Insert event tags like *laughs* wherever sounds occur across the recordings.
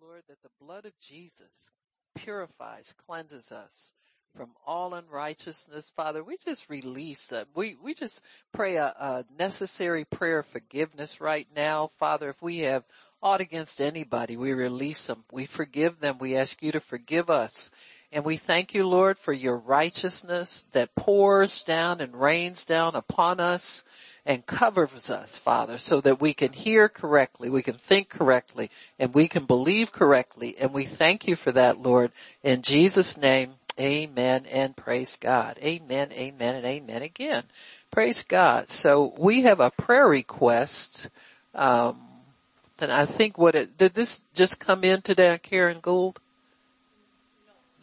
Lord, that the blood of Jesus purifies, cleanses us from all unrighteousness. Father, we just release them. We, we just pray a, a necessary prayer of forgiveness right now. Father, if we have aught against anybody, we release them. We forgive them. We ask you to forgive us. And we thank you, Lord, for your righteousness that pours down and rains down upon us and covers us, Father, so that we can hear correctly, we can think correctly, and we can believe correctly. And we thank you for that, Lord. In Jesus' name, amen and praise God. Amen, amen, and amen again. Praise God. So we have a prayer request, um, and I think what it, did this just come in today Karen Gould?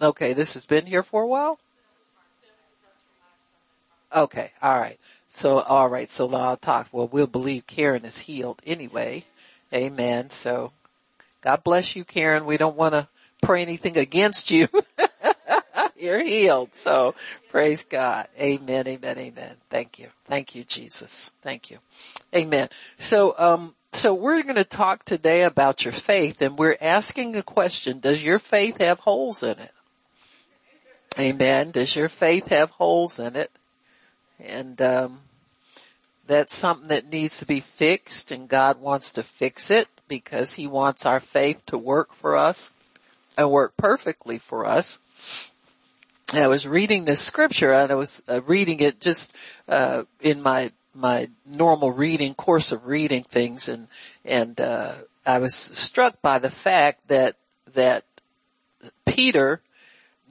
Okay, this has been here for a while? Okay, alright. So, alright, so I'll talk. Well, we'll believe Karen is healed anyway. Amen. So, God bless you, Karen. We don't want to pray anything against you. *laughs* You're healed. So, praise God. Amen, amen, amen. Thank you. Thank you, Jesus. Thank you. Amen. So, um, so we're going to talk today about your faith and we're asking a question, does your faith have holes in it? Amen. Does your faith have holes in it? And, um, that's something that needs to be fixed and God wants to fix it because he wants our faith to work for us and work perfectly for us. And I was reading this scripture and I was uh, reading it just, uh, in my, my normal reading course of reading things and, and, uh, I was struck by the fact that, that Peter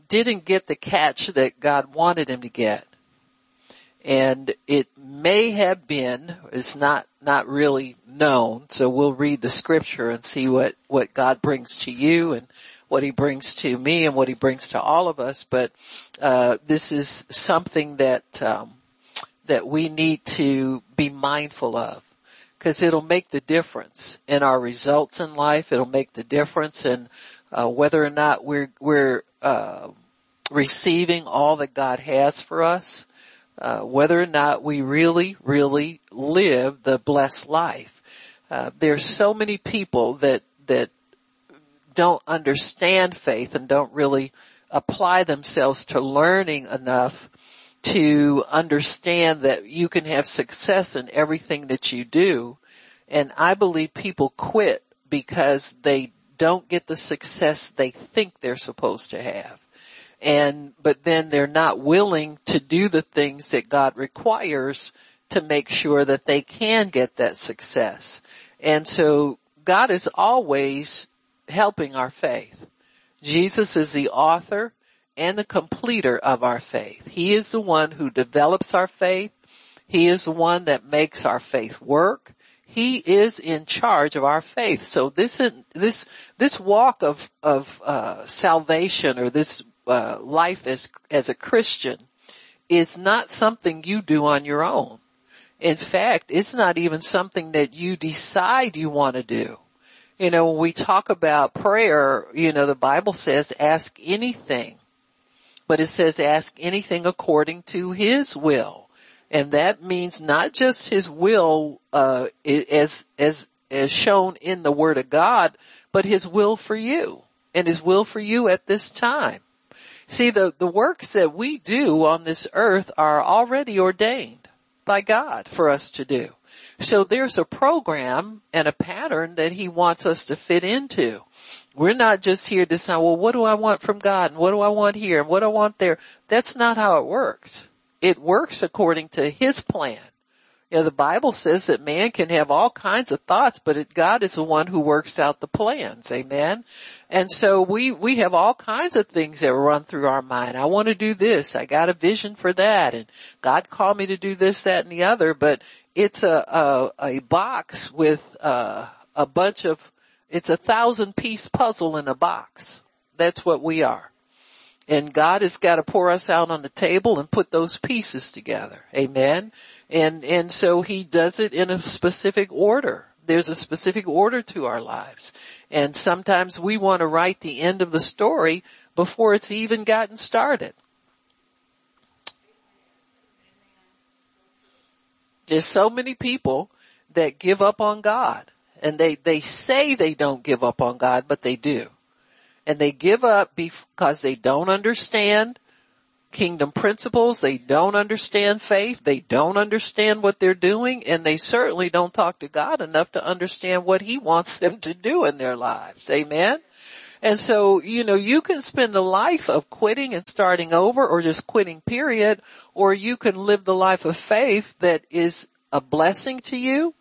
didn't get the catch that God wanted him to get and it may have been, it's not, not really known, so we'll read the scripture and see what, what God brings to you and what he brings to me and what he brings to all of us, but, uh, this is something that, um, that we need to be mindful of because it'll make the difference in our results in life. It'll make the difference in, uh, whether or not we're, we're, uh, receiving all that God has for us uh, whether or not we really, really live the blessed life. Uh, there's so many people that that don't understand faith and don't really apply themselves to learning enough to understand that you can have success in everything that you do. And I believe people quit because they don't get the success they think they're supposed to have and, but then they're not willing to do the things that God requires to make sure that they can get that success. And so God is always helping our faith. Jesus is the author and the completer of our faith. He is the one who develops our faith. He is the one that makes our faith work. He is in charge of our faith. So this, this, this walk of, of, uh, salvation or this uh, life as, as a Christian is not something you do on your own. In fact, it's not even something that you decide you want to do. You know, when we talk about prayer, you know, the Bible says ask anything, but it says ask anything according to His will. And that means not just His will, uh, as, as, as shown in the Word of God, but His will for you and His will for you at this time. See, the, the works that we do on this earth are already ordained by God for us to do. So there's a program and a pattern that he wants us to fit into. We're not just here to say, well, what do I want from God and what do I want here and what do I want there? That's not how it works. It works according to his plan. You know, the Bible says that man can have all kinds of thoughts, but it, God is the one who works out the plans. Amen. And so we, we have all kinds of things that run through our mind. I want to do this. I got a vision for that and God called me to do this, that and the other, but it's a, a, a box with, uh, a bunch of, it's a thousand piece puzzle in a box. That's what we are. And God has got to pour us out on the table and put those pieces together. Amen. And, and so he does it in a specific order. There's a specific order to our lives. And sometimes we want to write the end of the story before it's even gotten started. There's so many people that give up on God And they, they say they don't give up on God, but they do. And they give up because they don't understand kingdom principles. They don't understand faith. They don't understand what they're doing and they certainly don't talk to God enough to understand what he wants them to do in their lives. Amen. And so, you know, you can spend a life of quitting and starting over or just quitting period, or you can live the life of faith that is a blessing to you.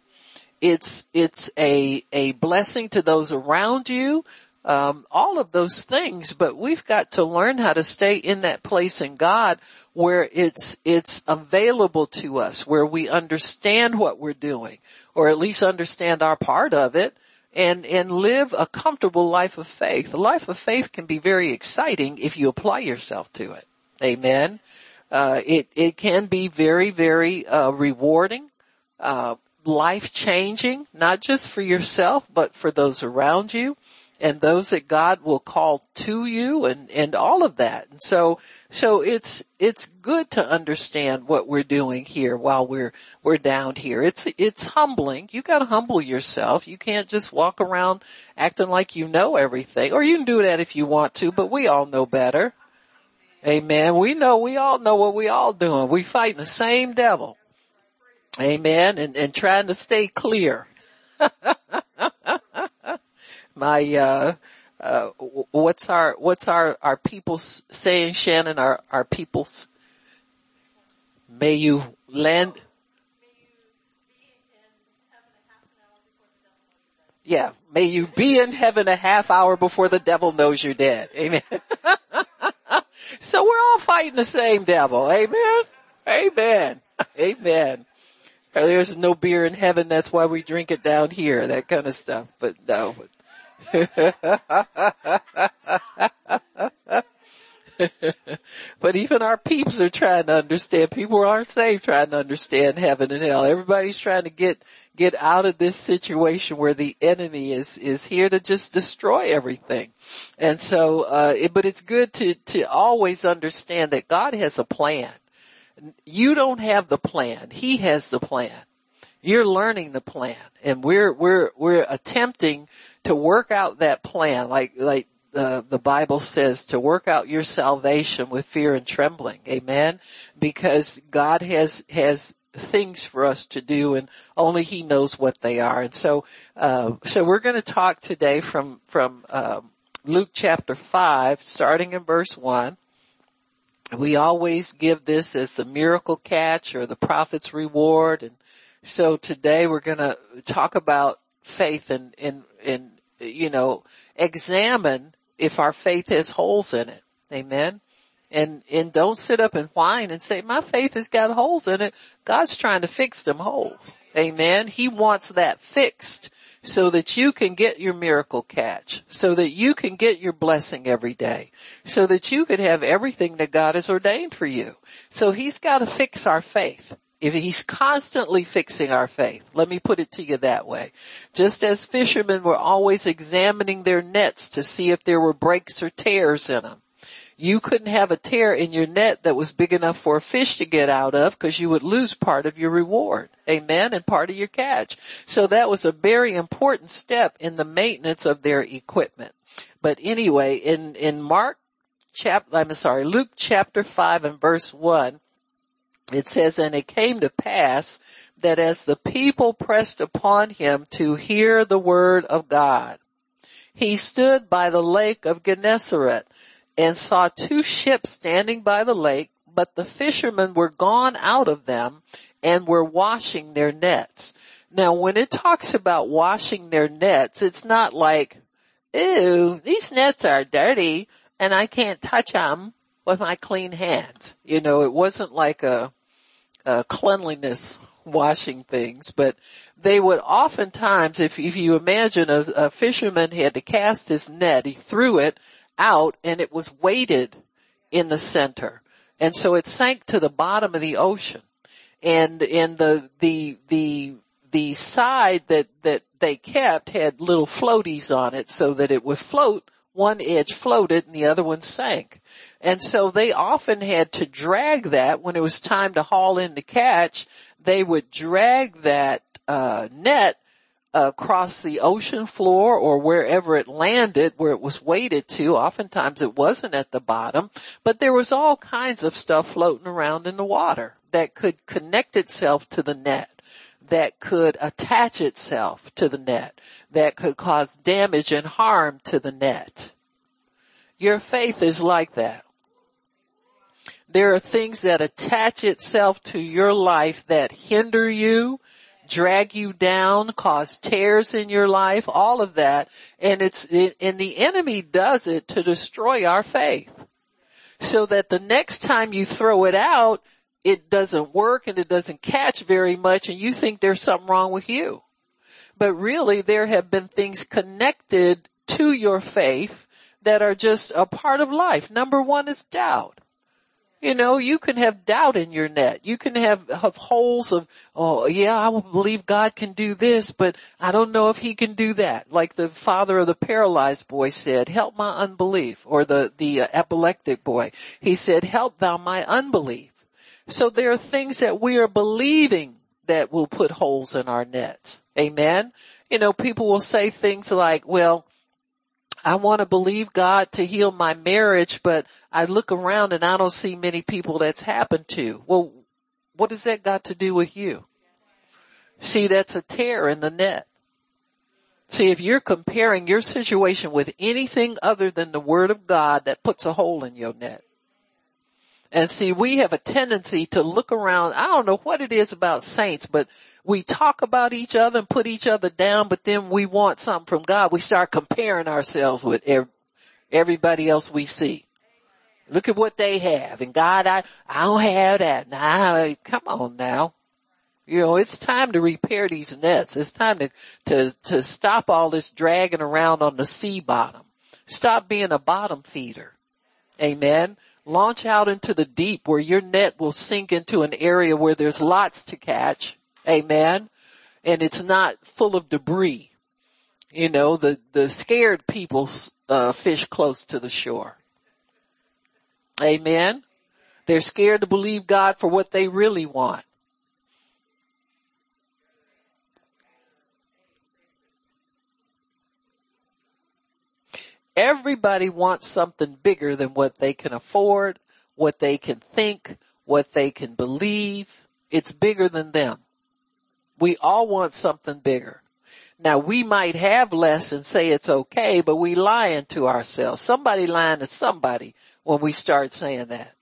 It's, it's a, a blessing to those around you. Um, all of those things, but we've got to learn how to stay in that place in God where it's, it's available to us, where we understand what we're doing, or at least understand our part of it, and, and live a comfortable life of faith. The life of faith can be very exciting if you apply yourself to it. Amen. Uh, it, it can be very, very, uh, rewarding, uh, life changing, not just for yourself, but for those around you and those that God will call to you and, and all of that. And so, so it's, it's good to understand what we're doing here while we're, we're down here. It's, it's humbling. You gotta humble yourself. You can't just walk around acting like you know everything, or you can do that if you want to, but we all know better. Amen. We know, we all know what we all doing. We fighting the same devil. Amen. And, and trying to stay clear. *laughs* my uh, uh, what's our what's our our people saying, Shannon? Our our people's may you land. Yeah, may you be in heaven a half hour before the devil knows you're dead. Amen. *laughs* so we're all fighting the same devil. Amen. Amen. Amen. There's no beer in heaven. That's why we drink it down here. That kind of stuff. But no, *laughs* but even our peeps are trying to understand. People who aren't saved trying to understand heaven and hell. Everybody's trying to get, get out of this situation where the enemy is, is here to just destroy everything. And so, uh, it, but it's good to, to always understand that God has a plan. You don't have the plan. He has the plan. You're learning the plan and we're, we're, we're attempting to work out that plan, like, like uh, the Bible says, to work out your salvation with fear and trembling. Amen. Because God has, has things for us to do and only he knows what they are. And so, uh, so we're going to talk today from, from, um, Luke chapter five, starting in verse one. We always give this as the miracle catch or the prophet's reward. And so today we're going to talk about faith and, and, and you know, examine if our faith has holes in it. Amen. And, and don't sit up and whine and say, my faith has got holes in it. God's trying to fix them holes. Amen. He wants that fixed so that you can get your miracle catch, so that you can get your blessing every day, so that you can have everything that God has ordained for you. So he's got to fix our faith. If he's constantly fixing our faith, let me put it to you that way. Just as fishermen were always examining their nets to see if there were breaks or tears in them. You couldn't have a tear in your net that was big enough for a fish to get out of because you would lose part of your reward. Amen. And part of your catch. So that was a very important step in the maintenance of their equipment. But anyway, in, in Mark chapter, I'm sorry, Luke chapter 5 and verse 1, it says, and it came to pass that as the people pressed upon him to hear the word of God, he stood by the lake of Gennesaret and saw two ships standing by the lake, but the fishermen were gone out of them and were washing their nets. Now when it talks about washing their nets, it's not like, ew, these nets are dirty and I can't touch them with my clean hands. You know, it wasn't like a, a cleanliness washing things, but they would oftentimes, if, if you imagine a, a fisherman had to cast his net, he threw it out and it was weighted in the center. And so it sank to the bottom of the ocean. And, and the, the, the, the side that, that they kept had little floaties on it so that it would float one edge floated and the other one sank. And so they often had to drag that when it was time to haul in the catch, they would drag that uh, net across the ocean floor or wherever it landed, where it was weighted to. Oftentimes it wasn't at the bottom, but there was all kinds of stuff floating around in the water that could connect itself to the net that could attach itself to the net, that could cause damage and harm to the net. Your faith is like that. There are things that attach itself to your life that hinder you, drag you down, cause tears in your life, all of that. And it's, and the enemy does it to destroy our faith. So that the next time you throw it out, it doesn't work and it doesn't catch very much and you think there's something wrong with you. But really there have been things connected to your faith that are just a part of life. Number one is doubt. You know, you can have doubt in your net. You can have, have holes of, oh yeah, I believe God can do this, but I don't know if he can do that. Like the father of the paralyzed boy said, help my unbelief. Or the, the uh, epileptic boy. He said, help thou my unbelief. So there are things that we are believing that will put holes in our nets. Amen. You know, people will say things like, well, I want to believe God to heal my marriage, but I look around and I don't see many people that's happened to. Well, what does that got to do with you? See, that's a tear in the net. See, if you're comparing your situation with anything other than the word of God, that puts a hole in your net. And see, we have a tendency to look around. I don't know what it is about saints, but we talk about each other and put each other down, but then we want something from God. We start comparing ourselves with everybody else we see. Look at what they have. And God, I, I don't have that. Nah, come on now. You know, it's time to repair these nets. It's time to, to, to stop all this dragging around on the sea bottom. Stop being a bottom feeder. Amen. Launch out into the deep where your net will sink into an area where there's lots to catch. Amen. And it's not full of debris. You know, the, the scared people, uh, fish close to the shore. Amen. They're scared to believe God for what they really want. Everybody wants something bigger than what they can afford, what they can think, what they can believe. It's bigger than them. We all want something bigger. Now we might have less and say it's okay, but we lying to ourselves. Somebody lying to somebody when we start saying that.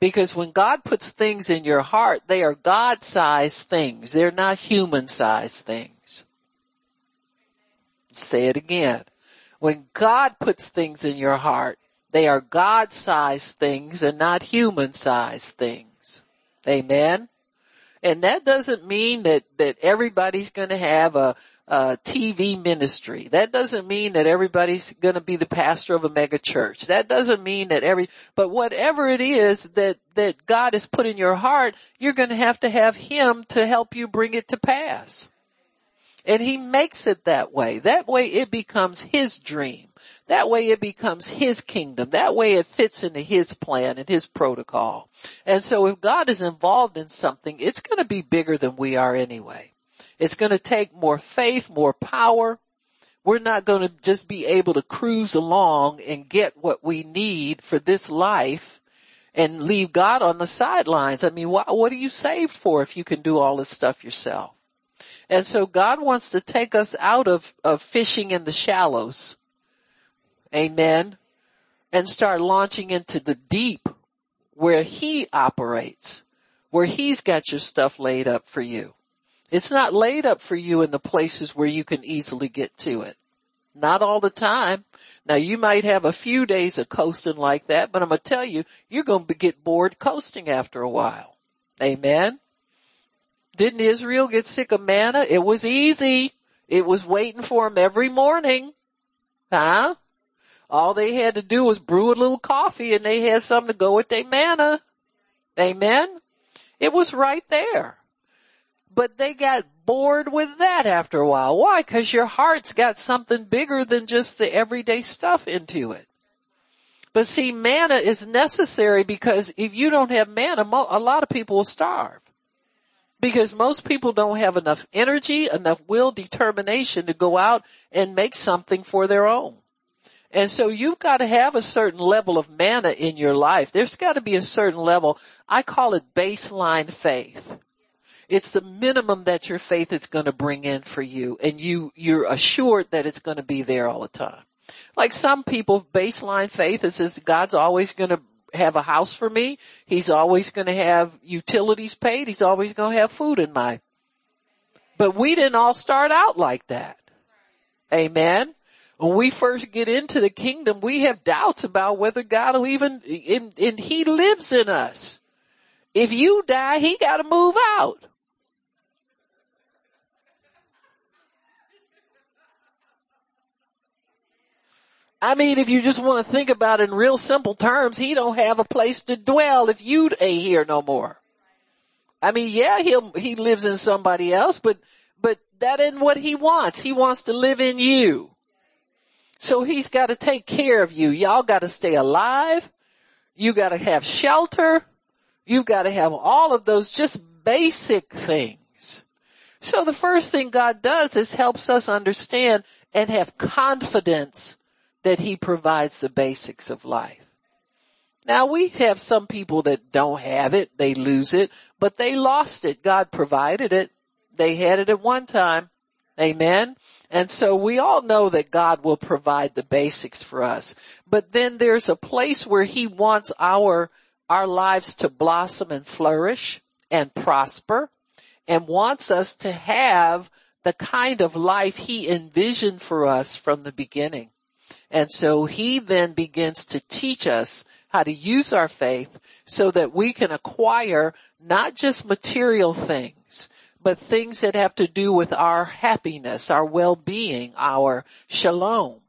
Because when God puts things in your heart, they are God-sized things. They're not human-sized things. Say it again. When God puts things in your heart, they are God-sized things and not human-sized things. Amen. And that doesn't mean that, that everybody's gonna have a, a TV ministry. That doesn't mean that everybody's gonna be the pastor of a mega church. That doesn't mean that every, but whatever it is that, that God has put in your heart, you're gonna have to have Him to help you bring it to pass. And he makes it that way. That way it becomes his dream. That way it becomes his kingdom. That way it fits into his plan and his protocol. And so if God is involved in something, it's going to be bigger than we are anyway. It's going to take more faith, more power. We're not going to just be able to cruise along and get what we need for this life and leave God on the sidelines. I mean, what, are you saved for if you can do all this stuff yourself? And so God wants to take us out of, of fishing in the shallows. Amen. And start launching into the deep where he operates, where he's got your stuff laid up for you. It's not laid up for you in the places where you can easily get to it. Not all the time. Now you might have a few days of coasting like that, but I'm going to tell you, you're going to get bored coasting after a while. Amen. Didn't Israel get sick of manna? It was easy. It was waiting for them every morning. Huh? All they had to do was brew a little coffee and they had something to go with their manna. Amen? It was right there. But they got bored with that after a while. Why? Cause your heart's got something bigger than just the everyday stuff into it. But see, manna is necessary because if you don't have manna, a lot of people will starve Because most people don't have enough energy, enough will, determination to go out and make something for their own. And so you've got to have a certain level of manna in your life. There's got to be a certain level. I call it baseline faith. It's the minimum that your faith is going to bring in for you and you, you're assured that it's going to be there all the time. Like some people, baseline faith is, is God's always going to have a house for me. He's always going to have utilities paid. He's always going to have food in my, but we didn't all start out like that. Amen. When we first get into the kingdom, we have doubts about whether God will even, and, and He lives in us. If you die, He gotta move out. I mean, if you just want to think about it in real simple terms, he don't have a place to dwell if you ain't here no more. I mean, yeah, he he lives in somebody else, but, but that isn't what he wants. He wants to live in you. So he's got to take care of you. Y'all got to stay alive. You got to have shelter. You've got to have all of those just basic things. So the first thing God does is helps us understand and have confidence that he provides the basics of life. Now we have some people that don't have it, they lose it, but they lost it. God provided it. They had it at one time. Amen. And so we all know that God will provide the basics for us. But then there's a place where he wants our, our lives to blossom and flourish and prosper and wants us to have the kind of life he envisioned for us from the beginning. And so he then begins to teach us how to use our faith so that we can acquire not just material things, but things that have to do with our happiness, our well-being, our shalom,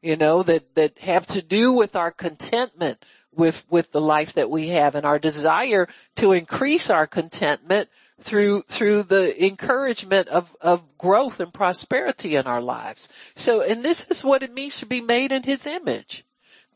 you know, that, that have to do with our contentment with, with the life that we have and our desire to increase our contentment through, through the encouragement of, of growth and prosperity in our lives. So, and this is what it means to be made in his image.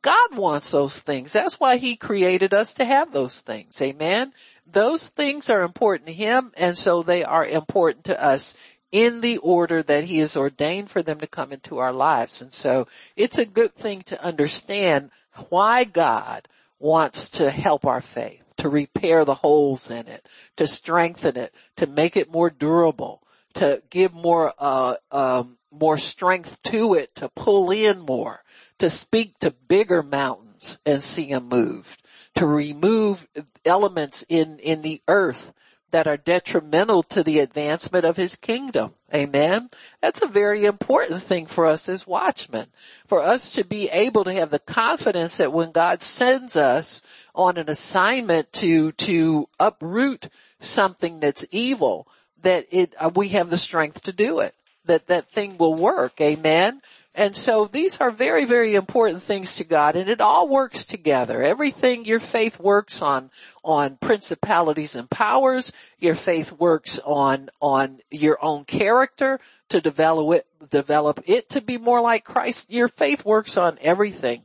God wants those things. That's why he created us to have those things. Amen. Those things are important to him and so they are important to us in the order that he has ordained for them to come into our lives. And so it's a good thing to understand why God wants to help our faith to repair the holes in it, to strengthen it, to make it more durable, to give more, uh, um, more strength to it, to pull in more, to speak to bigger mountains and see them moved, to remove elements in, in the earth that are detrimental to the advancement of his kingdom. Amen. That's a very important thing for us as watchmen. For us to be able to have the confidence that when God sends us on an assignment to, to uproot something that's evil, that it, uh, we have the strength to do it. That that thing will work. Amen. And so these are very, very important things to God and it all works together. Everything your faith works on, on principalities and powers. Your faith works on, on your own character to develop it, develop it to be more like Christ. Your faith works on everything.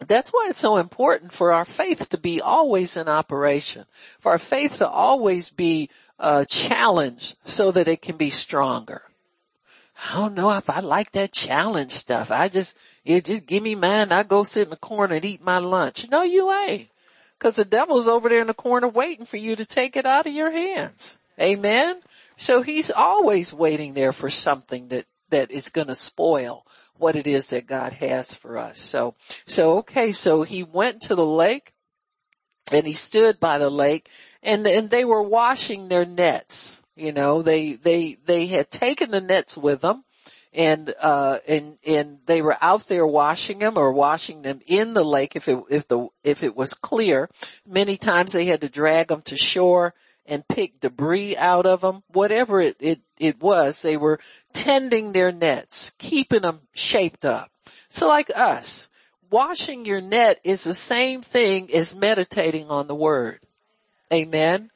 That's why it's so important for our faith to be always in operation, for our faith to always be uh, challenged so that it can be stronger. I don't know if I like that challenge stuff. I just, it just give me mine. I go sit in the corner and eat my lunch. No, you ain't. Cause the devil's over there in the corner waiting for you to take it out of your hands. Amen. So he's always waiting there for something that, that is going to spoil what it is that God has for us. So, so okay, so he went to the lake and he stood by the lake and, and they were washing their nets. You know, they, they, they had taken the nets with them and, uh, and, and they were out there washing them or washing them in the lake if it, if the, if it was clear. Many times they had to drag them to shore and pick debris out of them, whatever it, it, it was, they were tending their nets, keeping them shaped up. So like us, washing your net is the same thing as meditating on the word. Amen.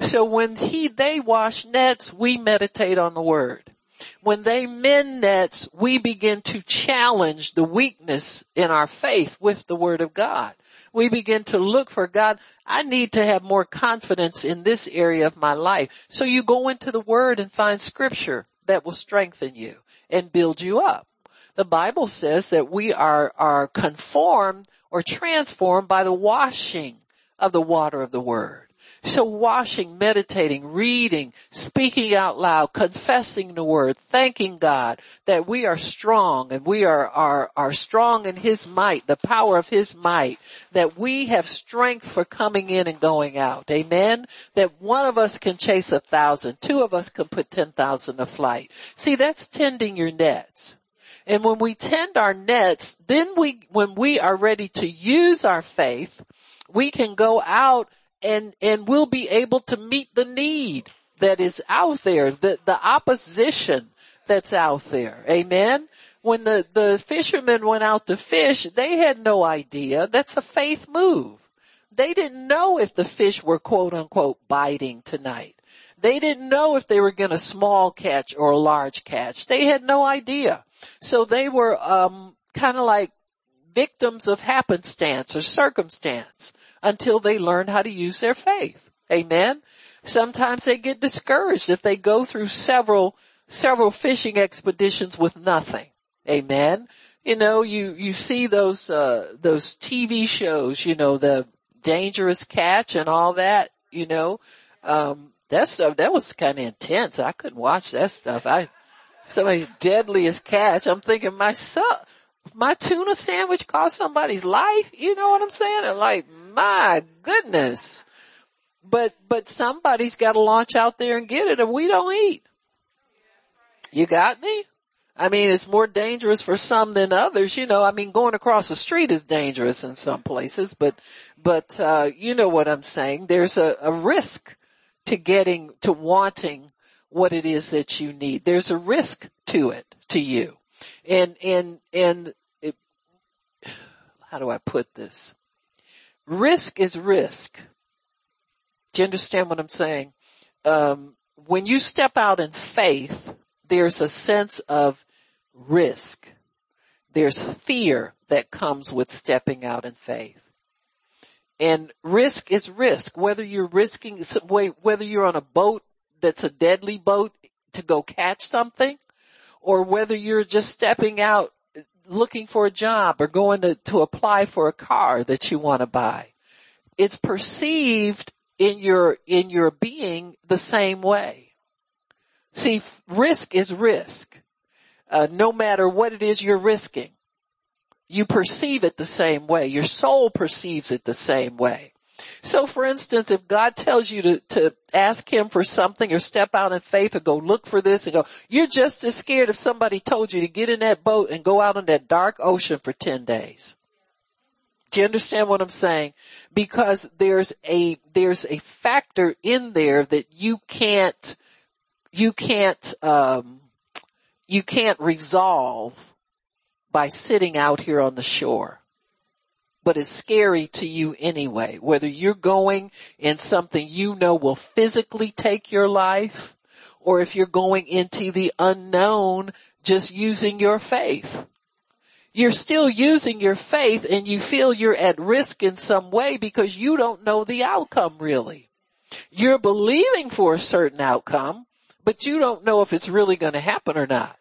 So when he, they wash nets, we meditate on the word. When they mend nets, we begin to challenge the weakness in our faith with the word of God. We begin to look for God. I need to have more confidence in this area of my life. So you go into the word and find scripture that will strengthen you and build you up. The Bible says that we are, are conformed or transformed by the washing of the water of the word. So washing, meditating, reading, speaking out loud, confessing the word, thanking God that we are strong and we are, are, are strong in His might, the power of His might, that we have strength for coming in and going out. Amen. That one of us can chase a thousand, two of us can put ten thousand to flight. See, that's tending your nets. And when we tend our nets, then we, when we are ready to use our faith, we can go out and, and we'll be able to meet the need that is out there, the, the opposition that's out there. Amen. When the, the fishermen went out to fish, they had no idea. That's a faith move. They didn't know if the fish were quote unquote biting tonight. They didn't know if they were going to small catch or a large catch. They had no idea. So they were, um, kind of like victims of happenstance or circumstance until they learn how to use their faith. Amen. Sometimes they get discouraged if they go through several, several fishing expeditions with nothing. Amen. You know, you, you see those, uh, those TV shows, you know, the dangerous catch and all that, you know, um, that stuff, that was kind of intense. I couldn't watch that stuff. I, somebody's deadliest catch. I'm thinking myself, my tuna sandwich cost somebody's life. You know what I'm saying? And like, my goodness. But, but somebody's got to launch out there and get it and we don't eat. You got me? I mean, it's more dangerous for some than others, you know, I mean, going across the street is dangerous in some places, but, but, uh, you know what I'm saying. There's a, a risk to getting, to wanting what it is that you need. There's a risk to it, to you. And, and, and it, how do I put this? Risk is risk. Do you understand what I'm saying? Um, when you step out in faith, there's a sense of risk. There's fear that comes with stepping out in faith. And risk is risk. Whether you're risking, whether you're on a boat that's a deadly boat to go catch something, or whether you're just stepping out looking for a job or going to, to apply for a car that you want to buy. It's perceived in your, in your being the same way. See, risk is risk. Uh, no matter what it is you're risking, you perceive it the same way. Your soul perceives it the same way. So for instance, if God tells you to, to ask him for something or step out in faith or go look for this and go, you're just as scared if somebody told you to get in that boat and go out on that dark ocean for 10 days. Do you understand what I'm saying? Because there's a, there's a factor in there that you can't, you can't, um, you can't resolve by sitting out here on the shore but it's scary to you anyway. Whether you're going in something you know will physically take your life or if you're going into the unknown just using your faith. You're still using your faith and you feel you're at risk in some way because you don't know the outcome really. You're believing for a certain outcome, but you don't know if it's really going to happen or not.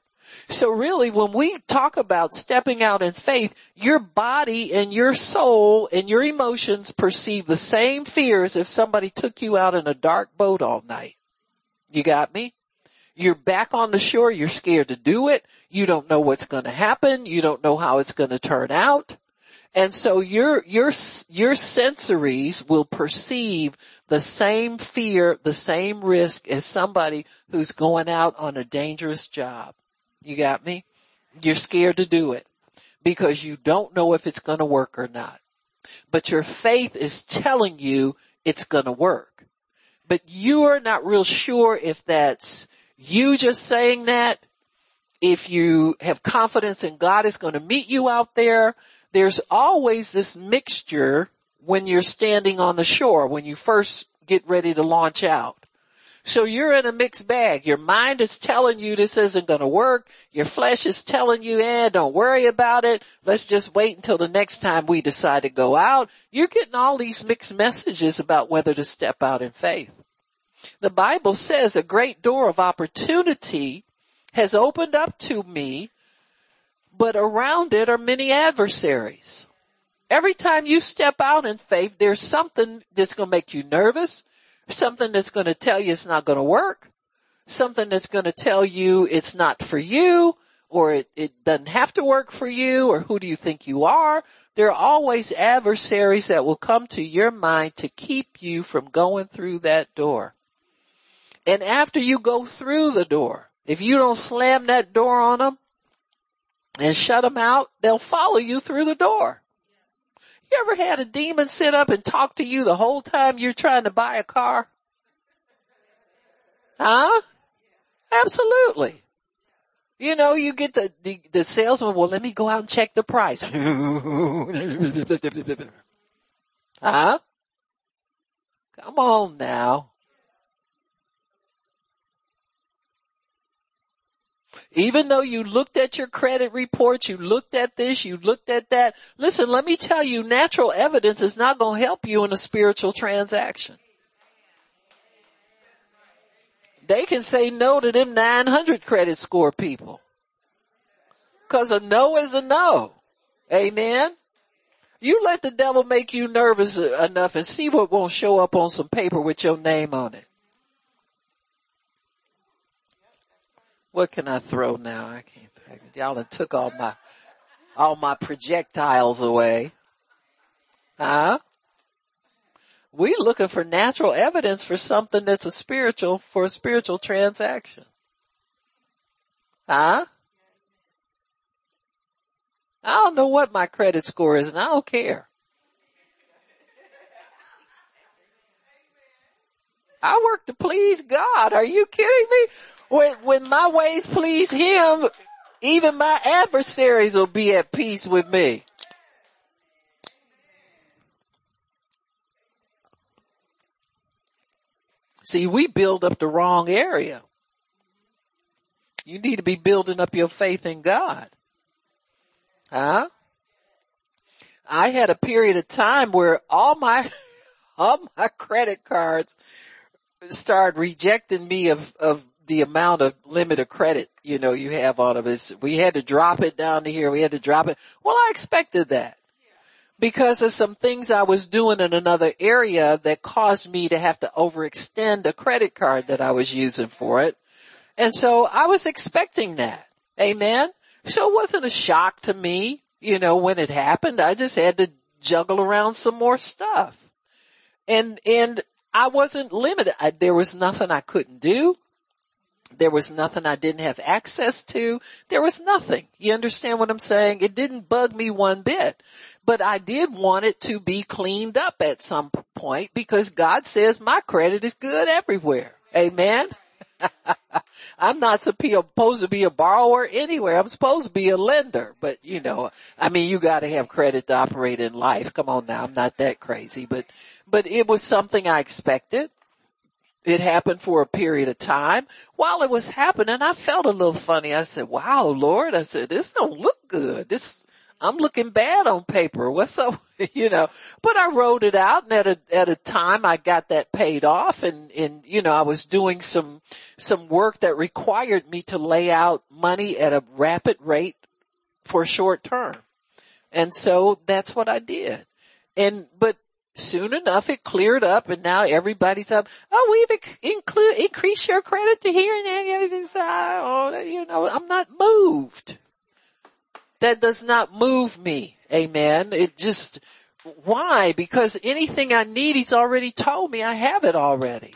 So really when we talk about stepping out in faith, your body and your soul and your emotions perceive the same fears if somebody took you out in a dark boat all night. You got me? You're back on the shore. You're scared to do it. You don't know what's going to happen. You don't know how it's going to turn out. And so your, your, your sensories will perceive the same fear, the same risk as somebody who's going out on a dangerous job. You got me? You're scared to do it because you don't know if it's going to work or not. But your faith is telling you it's going to work. But you're not real sure if that's you just saying that. If you have confidence in God is going to meet you out there, there's always this mixture when you're standing on the shore, when you first get ready to launch out. So you're in a mixed bag. Your mind is telling you this isn't going to work. Your flesh is telling you, eh, don't worry about it. Let's just wait until the next time we decide to go out. You're getting all these mixed messages about whether to step out in faith. The Bible says a great door of opportunity has opened up to me, but around it are many adversaries. Every time you step out in faith, there's something that's going to make you nervous, something that's going to tell you it's not going to work, something that's going to tell you it's not for you, or it, it doesn't have to work for you, or who do you think you are? There are always adversaries that will come to your mind to keep you from going through that door. And after you go through the door, if you don't slam that door on them and shut them out, they'll follow you through the door. You ever had a demon sit up and talk to you the whole time you're trying to buy a car? Huh? Absolutely. You know, you get the, the, the salesman, well, let me go out and check the price. *laughs* huh? Come on now. Even though you looked at your credit reports, you looked at this, you looked at that. Listen, let me tell you, natural evidence is not going to help you in a spiritual transaction. They can say no to them 900 credit score people. Cause a no is a no. Amen. You let the devil make you nervous enough and see what won't show up on some paper with your name on it. What can I throw now? I can't. Y'all done took all my, all my projectiles away. Huh? We looking for natural evidence for something that's a spiritual, for a spiritual transaction. Huh? I don't know what my credit score is and I don't care. I work to please God. Are you kidding me? When, when my ways please him, even my adversaries will be at peace with me. See, we build up the wrong area. You need to be building up your faith in God. Huh? I had a period of time where all my, *laughs* all my credit cards started rejecting me of, of the amount of limit of credit, you know, you have on is we had to drop it down to here. We had to drop it. Well, I expected that because of some things I was doing in another area that caused me to have to overextend a credit card that I was using for it. And so I was expecting that. Amen. So it wasn't a shock to me, you know, when it happened. I just had to juggle around some more stuff. And, and I wasn't limited. I, there was nothing I couldn't do. There was nothing I didn't have access to. There was nothing. You understand what I'm saying? It didn't bug me one bit, but I did want it to be cleaned up at some point because God says my credit is good everywhere. Amen. *laughs* I'm not supposed to be a borrower anywhere. I'm supposed to be a lender, but you know, I mean, you gotta have credit to operate in life. Come on now. I'm not that crazy, but, but it was something I expected. It happened for a period of time. While it was happening, I felt a little funny. I said, wow, Lord, I said, this don't look good. This, I'm looking bad on paper. What's up? *laughs* you know, but I wrote it out and at a, at a time I got that paid off and, and, you know, I was doing some, some work that required me to lay out money at a rapid rate for short term. And so that's what I did. And, but soon enough it cleared up and now everybody's up. Oh, we've include, increased your credit to here and everything's, oh, you know, I'm not moved. That does not move me. Amen. It just, why? Because anything I need, he's already told me I have it already.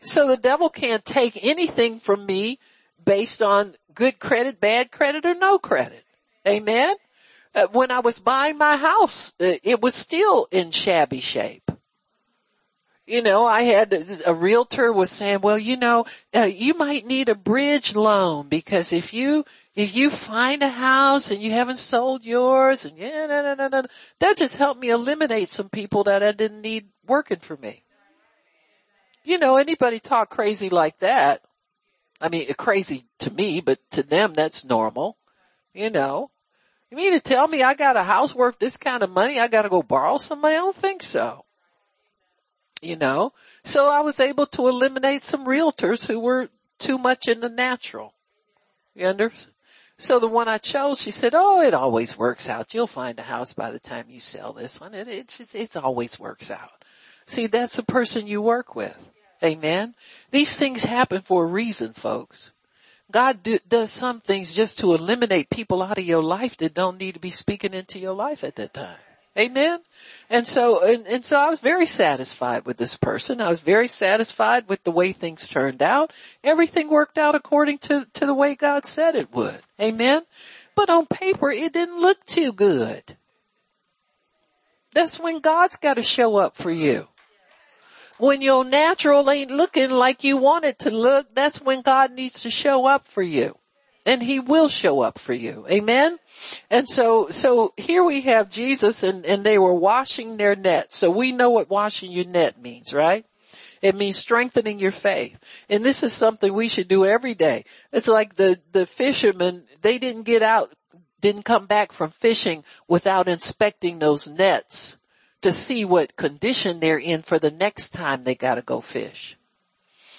So the devil can't take anything from me based on good credit, bad credit, or no credit. Amen. Uh, when I was buying my house, uh, it was still in shabby shape. You know, I had a realtor was saying, well, you know, uh, you might need a bridge loan because if you, if you find a house and you haven't sold yours and yeah, no, no, no, no, that just helped me eliminate some people that I didn't need working for me. you know, anybody talk crazy like that. I mean, crazy to me, but to them that's normal. You know, you mean to tell me I got a house worth this kind of money? I got to go borrow somebody? I don't think so. You know, so I was able to eliminate some realtors who were too much in the natural. You understand? So the one I chose, she said, "Oh, it always works out. You'll find a house by the time you sell this one. It it just it always works out." See, that's the person you work with. Amen. These things happen for a reason, folks. God do, does some things just to eliminate people out of your life that don't need to be speaking into your life at that time. Amen. And so, and, and, so I was very satisfied with this person. I was very satisfied with the way things turned out. Everything worked out according to, to the way God said it would. Amen. But on paper, it didn't look too good. That's when God's got to show up for you. When your natural ain't looking like you want it to look, that's when God needs to show up for you. And he will show up for you. Amen. And so, so here we have Jesus and, and they were washing their nets. So we know what washing your net means, right? It means strengthening your faith. And this is something we should do every day. It's like the, the fishermen, they didn't get out, didn't come back from fishing without inspecting those nets to see what condition they're in for the next time they gotta go fish.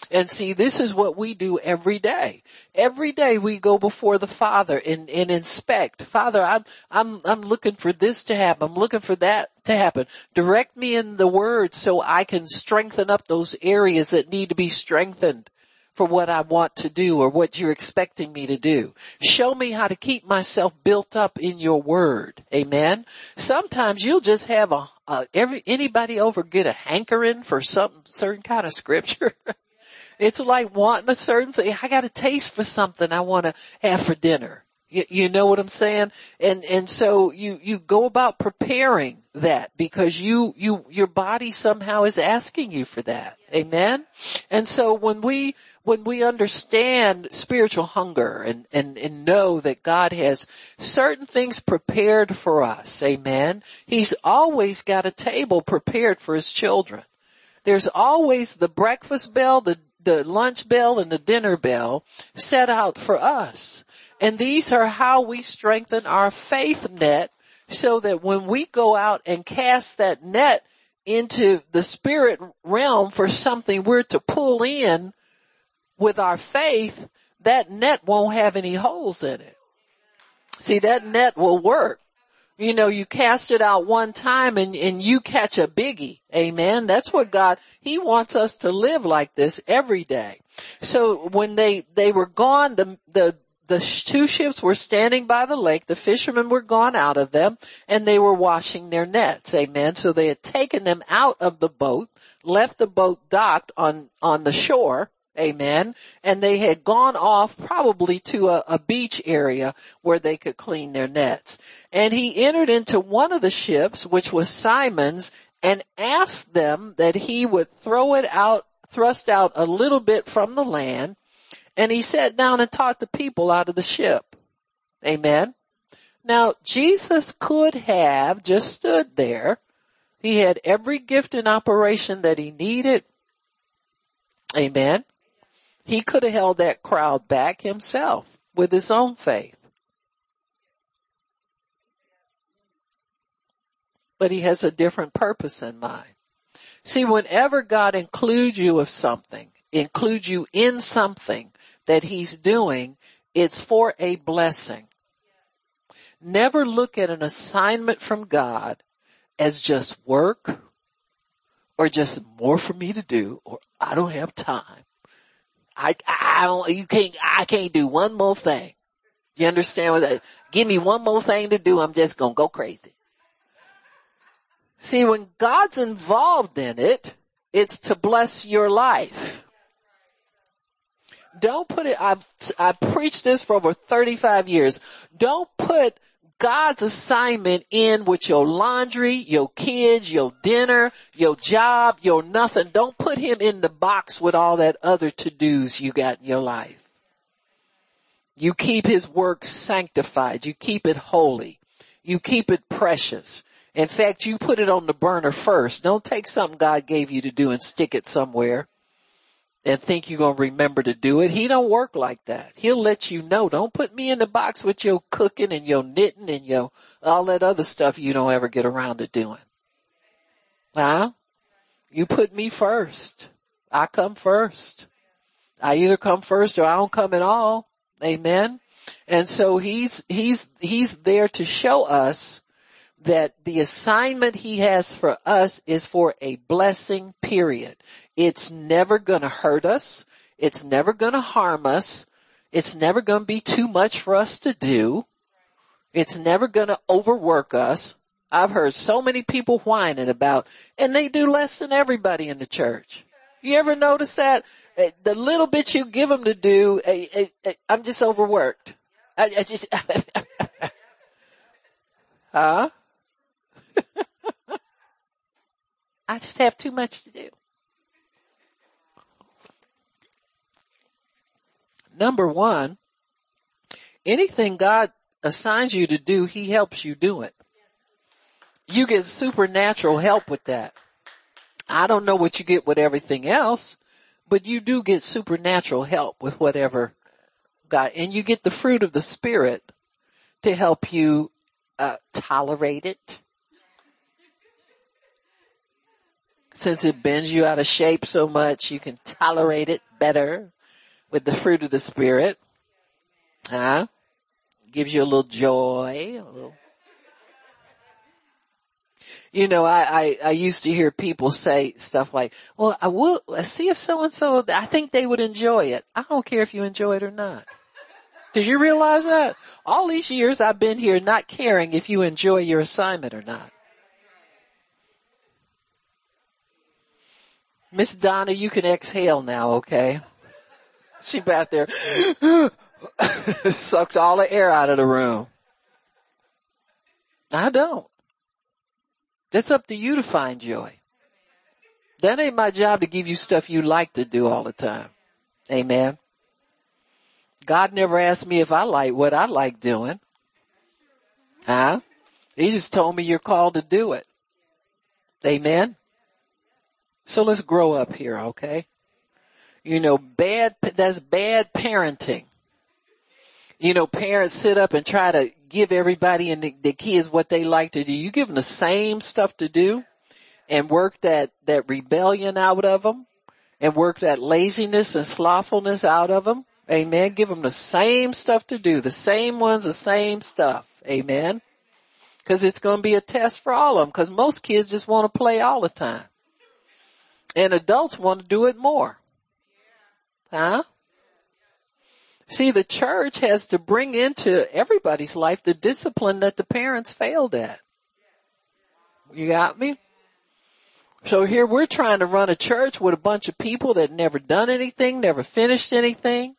And see, this is what we do every day. Every day we go before the Father and, and inspect. Father, I'm, I'm, I'm looking for this to happen. I'm looking for that to happen. Direct me in the word so I can strengthen up those areas that need to be strengthened for what I want to do or what you're expecting me to do. Show me how to keep myself built up in your word. Amen. Sometimes you'll just have a, uh, every, anybody over get a hankering for some certain kind of scripture. *laughs* it's like wanting a certain thing. I got a taste for something I want to have for dinner. You, you know what I'm saying? And, and so you, you go about preparing that because you, you, your body somehow is asking you for that. Amen. And so when we, when we understand spiritual hunger and, and, and know that God has certain things prepared for us, amen, He's always got a table prepared for His children. There's always the breakfast bell, the, the lunch bell and the dinner bell set out for us. And these are how we strengthen our faith net so that when we go out and cast that net into the spirit realm for something we're to pull in with our faith, that net won't have any holes in it. See, that net will work. You know, you cast it out one time and, and you catch a biggie. Amen. That's what God, He wants us to live like this every day. So when they, they were gone, the, the, the two ships were standing by the lake. The fishermen were gone out of them and they were washing their nets. Amen. So they had taken them out of the boat, left the boat docked on, on the shore. Amen. And they had gone off probably to a, a beach area where they could clean their nets. And he entered into one of the ships, which was Simon's, and asked them that he would throw it out, thrust out a little bit from the land and he sat down and taught the people out of the ship. Amen. Now Jesus could have just stood there. He had every gift in operation that he needed. Amen. He could have held that crowd back himself with his own faith. But he has a different purpose in mind. See, whenever God includes you of something, includes you in something, that he's doing, it's for a blessing. Never look at an assignment from God as just work or just more for me to do or I don't have time. I, I don't, you can't, I can't do one more thing. You understand what that? Give me one more thing to do. I'm just going to go crazy. See, when God's involved in it, it's to bless your life. Don't put it, I've, I've preached this for over 35 years. Don't put God's assignment in with your laundry, your kids, your dinner, your job, your nothing. Don't put him in the box with all that other to-dos you got in your life. You keep his work sanctified. You keep it holy. You keep it precious. In fact, you put it on the burner first. Don't take something God gave you to do and stick it somewhere. And think you're going to remember to do it. He don't work like that. He'll let you know. Don't put me in the box with your cooking and your knitting and your all that other stuff you don't ever get around to doing. Huh? You put me first. I come first. I either come first or I don't come at all. Amen. And so he's, he's, he's there to show us that the assignment he has for us is for a blessing period. It's never gonna hurt us. It's never gonna harm us. It's never gonna be too much for us to do. It's never gonna overwork us. I've heard so many people whining about, and they do less than everybody in the church. You ever notice that? Uh, the little bit you give them to do, uh, uh, I'm just overworked. I just, *laughs* huh? *laughs* I just have too much to do. Number one, anything God assigns you to do, He helps you do it. You get supernatural help with that. I don't know what you get with everything else, but you do get supernatural help with whatever God, and you get the fruit of the spirit to help you uh, tolerate it. Since it bends you out of shape so much, you can tolerate it better with the fruit of the spirit. Huh? Gives you a little joy, a little you know, I, I, I used to hear people say stuff like, well, I will see if so and so, I think they would enjoy it. I don't care if you enjoy it or not. Did you realize that? All these years I've been here not caring if you enjoy your assignment or not. Miss Donna, you can exhale now, okay? *laughs* She back there *gasps* sucked all the air out of the room. I don't. That's up to you to find joy. That ain't my job to give you stuff you like to do all the time. Amen. God never asked me if I like what I like doing. Huh? He just told me you're called to do it. Amen. So let's grow up here, okay? You know, bad, that's bad parenting. You know, parents sit up and try to give everybody and the, the kids what they like to do. You give them the same stuff to do and work that, that rebellion out of them and work that laziness and slothfulness out of them. Amen. Give them the same stuff to do, the same ones, the same stuff. Amen. Cause it's going to be a test for all of them cause most kids just want to play all the time. And adults want to do it more. Huh? See, the church has to bring into everybody's life the discipline that the parents failed at. You got me? So here we're trying to run a church with a bunch of people that never done anything, never finished anything,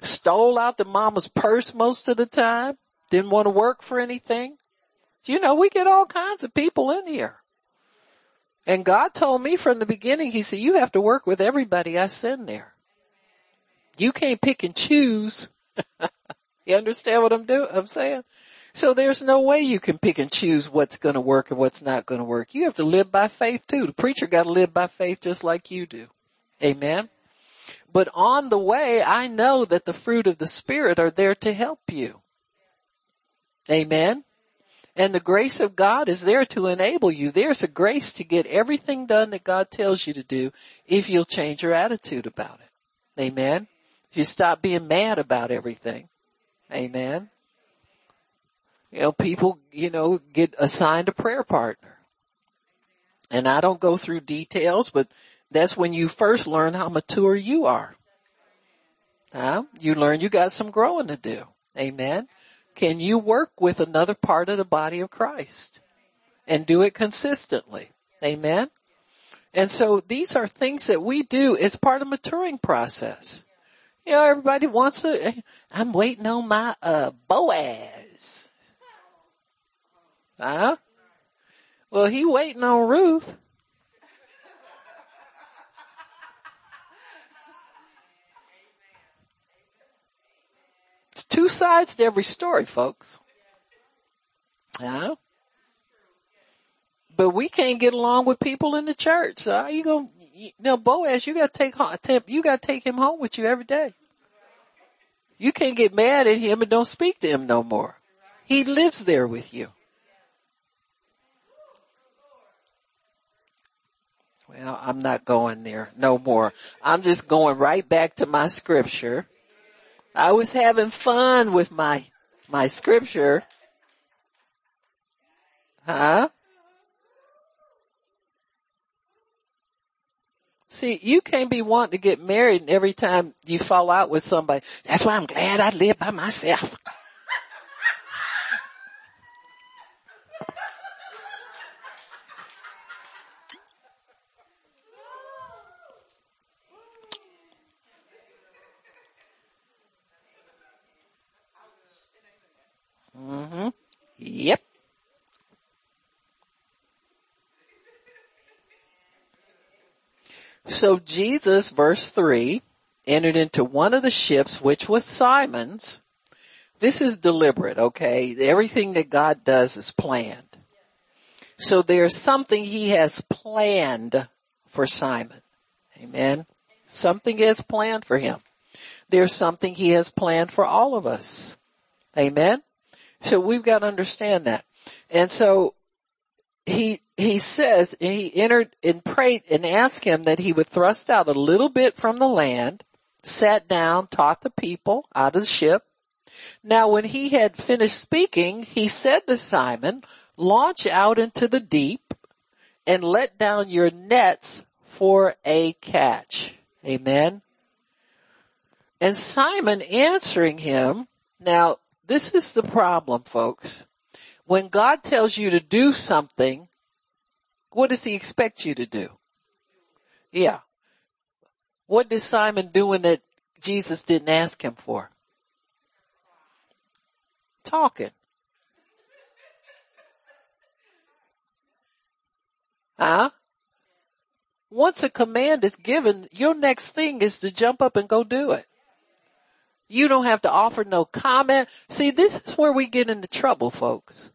stole out the mama's purse most of the time, didn't want to work for anything. You know, we get all kinds of people in here. And God told me from the beginning, He said, you have to work with everybody I send there. You can't pick and choose. *laughs* you understand what I'm doing? I'm saying? So there's no way you can pick and choose what's going to work and what's not going to work. You have to live by faith too. The preacher got to live by faith just like you do. Amen. But on the way, I know that the fruit of the spirit are there to help you. Amen. And the grace of God is there to enable you. There's a grace to get everything done that God tells you to do if you'll change your attitude about it. Amen. If you stop being mad about everything. Amen. You know, people, you know, get assigned a prayer partner. And I don't go through details, but that's when you first learn how mature you are. Huh? You learn you got some growing to do. Amen. Can you work with another part of the body of Christ and do it consistently? Amen. And so these are things that we do as part of maturing process. You know, everybody wants to, I'm waiting on my, uh, Boaz. Huh? Well, he waiting on Ruth. Two sides to every story, folks. Huh? but we can't get along with people in the church. So how you going know, Boaz, you gotta take, you gotta take him home with you every day. You can't get mad at him and don't speak to him no more. He lives there with you. Well, I'm not going there no more. I'm just going right back to my scripture. I was having fun with my, my scripture. Huh? See, you can't be wanting to get married and every time you fall out with somebody. That's why I'm glad I live by myself. mm-hmm. Yep. So Jesus, verse three, entered into one of the ships, which was Simon's. This is deliberate, okay? Everything that God does is planned. So there's something he has planned for Simon. Amen. Something is planned for him. There's something he has planned for all of us. Amen. So we've got to understand that. And so he, he says he entered and prayed and asked him that he would thrust out a little bit from the land, sat down, taught the people out of the ship. Now when he had finished speaking, he said to Simon, launch out into the deep and let down your nets for a catch. Amen. And Simon answering him, now this is the problem folks. When God tells you to do something, what does he expect you to do? Yeah. What did Simon doing that Jesus didn't ask him for? Talking. Huh? Once a command is given, your next thing is to jump up and go do it. You don't have to offer no comment. See, this is where we get into trouble, folks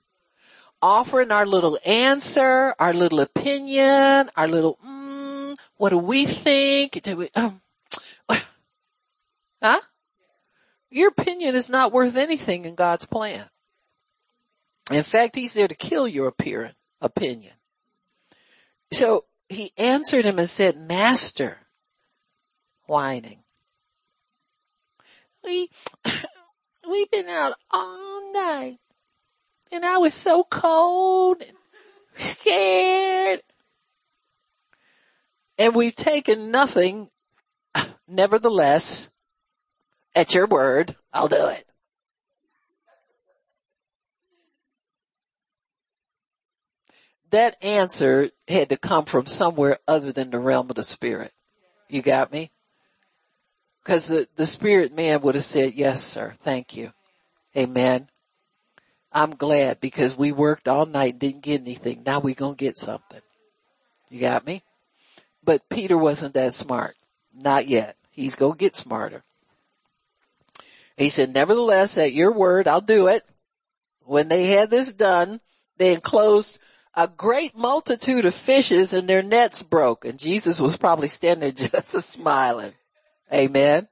offering our little answer, our little opinion, our little, mm, what do we think? Do we, um, *laughs* huh? Your opinion is not worth anything in God's plan. In fact, he's there to kill your appearance, opinion. So he answered him and said, master, whining. We, *laughs* we've been out all night and I was so cold and scared. And we've taken nothing, *laughs* nevertheless, at your word, I'll do it. That answer had to come from somewhere other than the realm of the spirit. You got me? Cause the, the spirit man would have said, yes, sir. Thank you. Amen. I'm glad because we worked all night, and didn't get anything. Now we're gonna get something. You got me? But Peter wasn't that smart. Not yet. He's gonna get smarter. He said, nevertheless, at your word, I'll do it. When they had this done, they enclosed a great multitude of fishes and their nets broke. And Jesus was probably standing there *laughs* just smiling. Amen.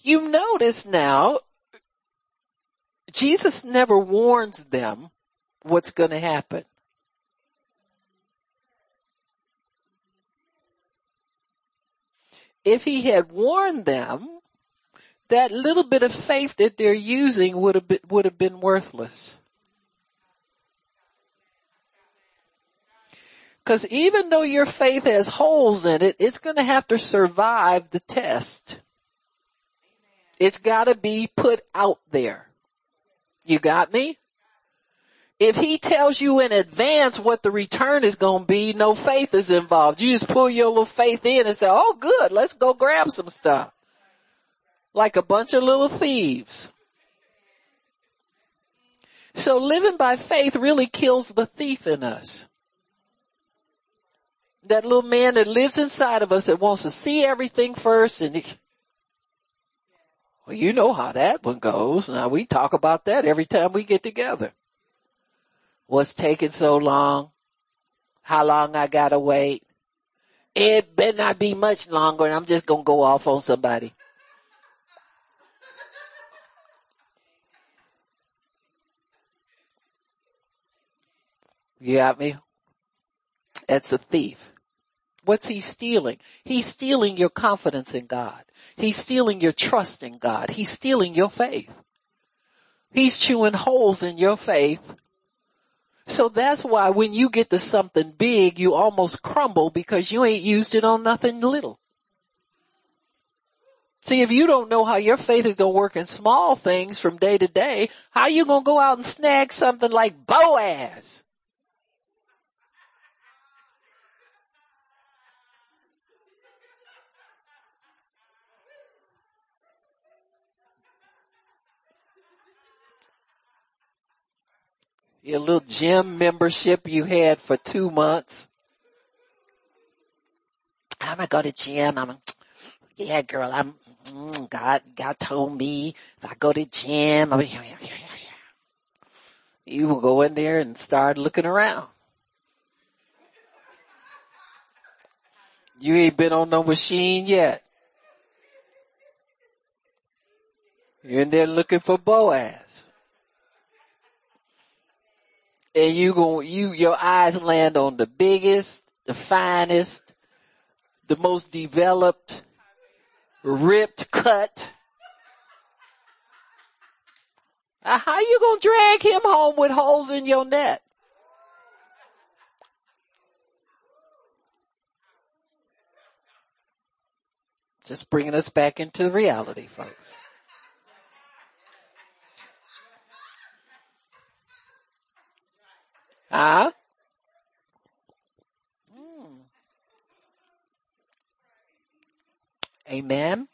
You notice now Jesus never warns them what's going to happen. If he had warned them, that little bit of faith that they're using would have been, would have been worthless. Cause even though your faith has holes in it, it's going to have to survive the test. It's got to be put out there. You got me? If he tells you in advance what the return is going to be, no faith is involved. You just pull your little faith in and say, oh good, let's go grab some stuff. Like a bunch of little thieves. So living by faith really kills the thief in us. That little man that lives inside of us that wants to see everything first and well, you know how that one goes. Now we talk about that every time we get together. What's taking so long? How long I gotta wait? It better not be much longer and I'm just gonna go off on somebody. You got me? That's a thief. What's he stealing? He's stealing your confidence in God. He's stealing your trust in God. He's stealing your faith. He's chewing holes in your faith. So that's why when you get to something big, you almost crumble because you ain't used it on nothing little. See, if you don't know how your faith is going to work in small things from day to day, how you going to go out and snag something like Boaz? Your little gym membership you had for two months. I'm gonna go to gym. I'm, yeah, girl, I'm, mm, God, God told me if I go to gym, I'm, you will go in there and start looking around. You ain't been on no machine yet. You're in there looking for Boaz and you going you your eyes land on the biggest, the finest, the most developed, ripped cut. How you gonna drag him home with holes in your net? Just bringing us back into reality, folks. Huh? Hmm. Amen.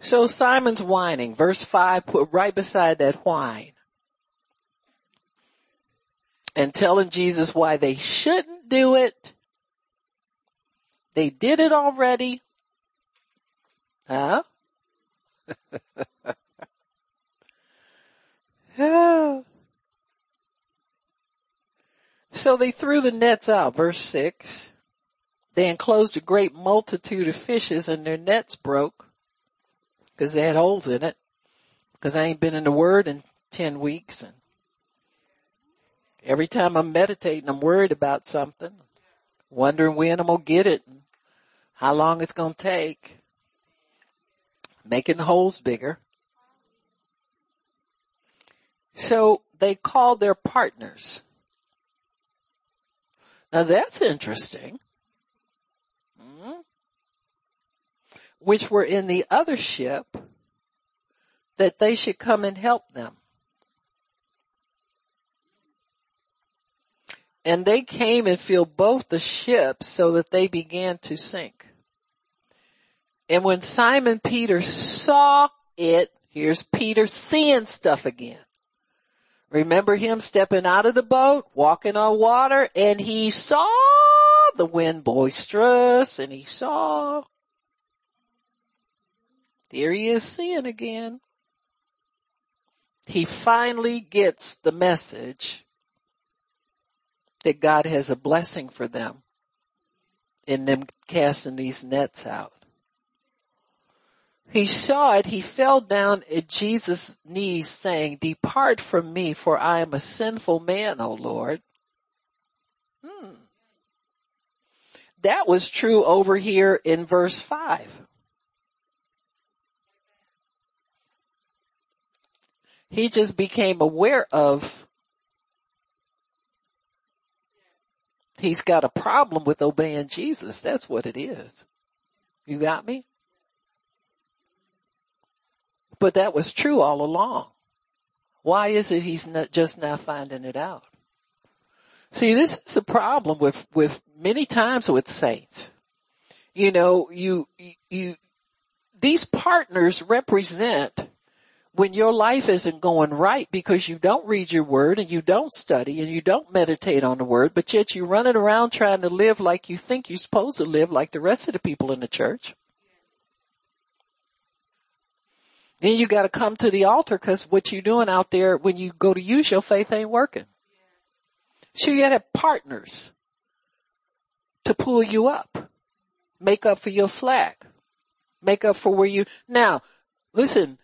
So Simon's whining, verse 5 put right beside that whine. And telling Jesus why they shouldn't do it. They did it already. Huh? *laughs* So they threw the nets out, verse six. They enclosed a great multitude of fishes and their nets broke because they had holes in it. Cause I ain't been in the word in 10 weeks and every time I'm meditating, I'm worried about something, wondering when I'm going to get it and how long it's going to take, making the holes bigger. So they called their partners. Now that's interesting. Hmm? Which were in the other ship that they should come and help them. And they came and filled both the ships so that they began to sink. And when Simon Peter saw it, here's Peter seeing stuff again. Remember him stepping out of the boat, walking on water, and he saw the wind boisterous and he saw, there he is seeing again. He finally gets the message that God has a blessing for them in them casting these nets out. He saw it. He fell down at Jesus' knees saying, depart from me for I am a sinful man, O Lord. Hmm. That was true over here in verse five. He just became aware of he's got a problem with obeying Jesus. That's what it is. You got me? But that was true all along. Why is it he's not just now finding it out? See, this is a problem with, with many times with saints. You know, you, you, these partners represent when your life isn't going right because you don't read your word and you don't study and you don't meditate on the word, but yet you're running around trying to live like you think you're supposed to live like the rest of the people in the church. Then you gotta come to the altar cause what you doing out there when you go to use your faith ain't working. So you gotta partners to pull you up, make up for your slack, make up for where you, now listen,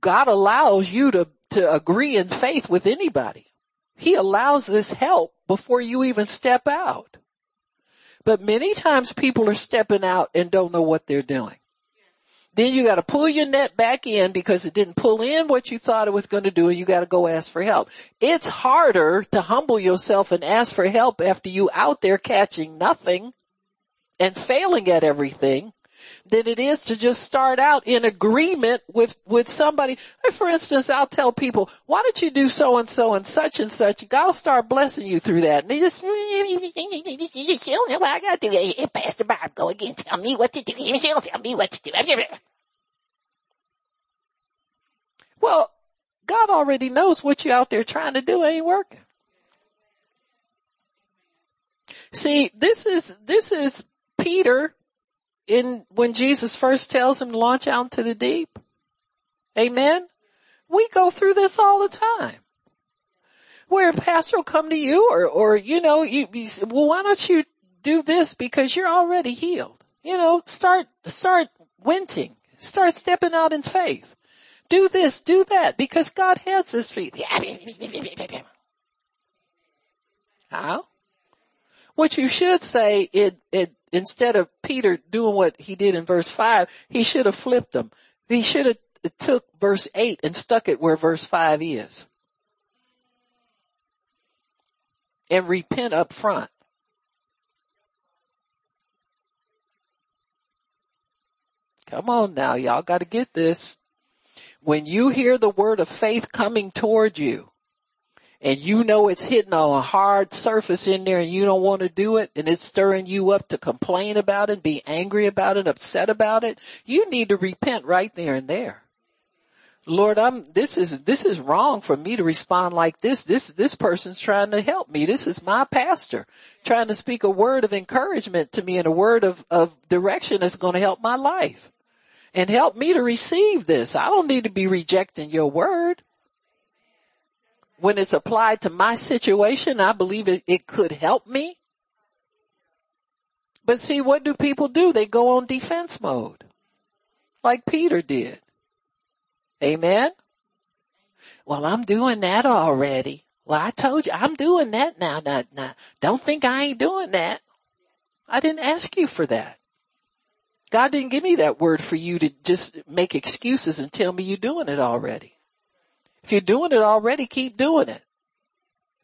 God allows you to, to agree in faith with anybody. He allows this help before you even step out. But many times people are stepping out and don't know what they're doing. Then you gotta pull your net back in because it didn't pull in what you thought it was gonna do and you gotta go ask for help. It's harder to humble yourself and ask for help after you out there catching nothing and failing at everything than it is to just start out in agreement with, with somebody. For instance, I'll tell people, why don't you do so and so and such and such? God will start blessing you through that. And they just, you know what I gotta do. Pastor Bob, go again. Tell me what to do. Don't tell me what to do. Well, God already knows what you out there trying to do ain't working. See, this is, this is Peter in when Jesus first tells him to launch out into the deep. Amen. We go through this all the time. Where a pastor will come to you or, or, you know, you, you say, well, why don't you do this because you're already healed? You know, start, start winting, Start stepping out in faith. Do this, do that because God has this for you. *laughs* How? What you should say, it, it, instead of Peter doing what he did in verse five, he should have flipped them. He should have took verse eight and stuck it where verse five is. And repent up front. Come on now, y'all gotta get this. When you hear the word of faith coming toward you, and you know it's hitting on a hard surface in there and you don't want to do it and it's stirring you up to complain about it, be angry about it, upset about it, you need to repent right there and there. Lord, I'm, this is, this is wrong for me to respond like this. This, this person's trying to help me. This is my pastor trying to speak a word of encouragement to me and a word of, of direction that's going to help my life and help me to receive this. I don't need to be rejecting your word when it's applied to my situation, I believe it, it could help me. But see, what do people do? They go on defense mode. Like Peter did. Amen. Well, I'm doing that already. Well, I told you I'm doing that now. Now, now, don't think I ain't doing that. I didn't ask you for that. God didn't give me that word for you to just make excuses and tell me you're doing it already. If you're doing it already, keep doing it.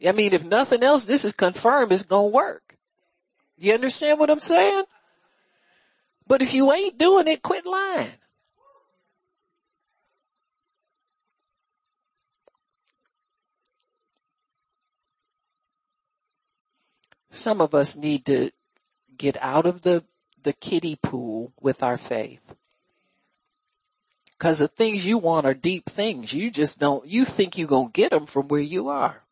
I mean, if nothing else, this is confirmed it's gonna work. You understand what I'm saying? But if you ain't doing it, quit lying. Some of us need to get out of the, the kiddie pool with our faith. Cause the things you want are deep things. You just don't, you think you're going to get them from where you are.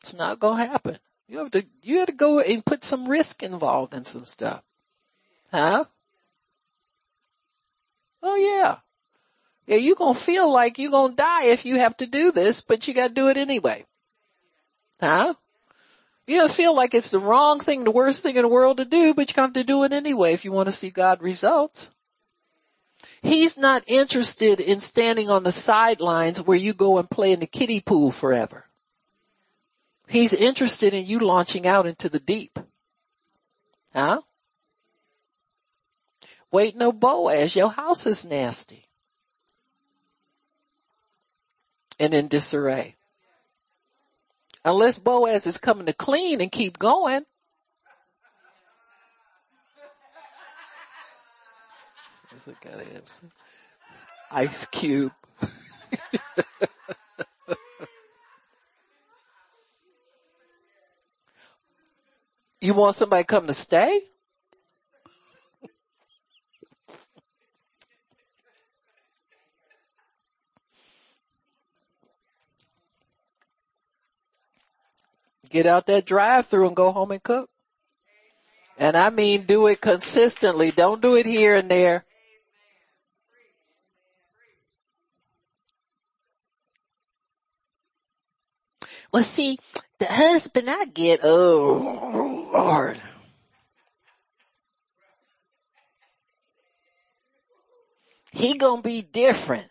It's not going to happen. You have to, you have to go and put some risk involved in some stuff. Huh? Oh yeah. Yeah, you're going to feel like you're going to die if you have to do this, but you got to do it anyway. Huh? You don't feel like it's the wrong thing, the worst thing in the world to do, but you have to do it anyway if you want to see God results. He's not interested in standing on the sidelines where you go and play in the kiddie pool forever. He's interested in you launching out into the deep. Huh? Wait no Boaz, your house is nasty. And in disarray. Unless Boaz is coming to clean and keep going. At him. Ice Cube. *laughs* you want somebody to come to stay? Get out that drive through and go home and cook. And I mean do it consistently. Don't do it here and there. Well, see, the husband I get, oh Lord. He gonna be different.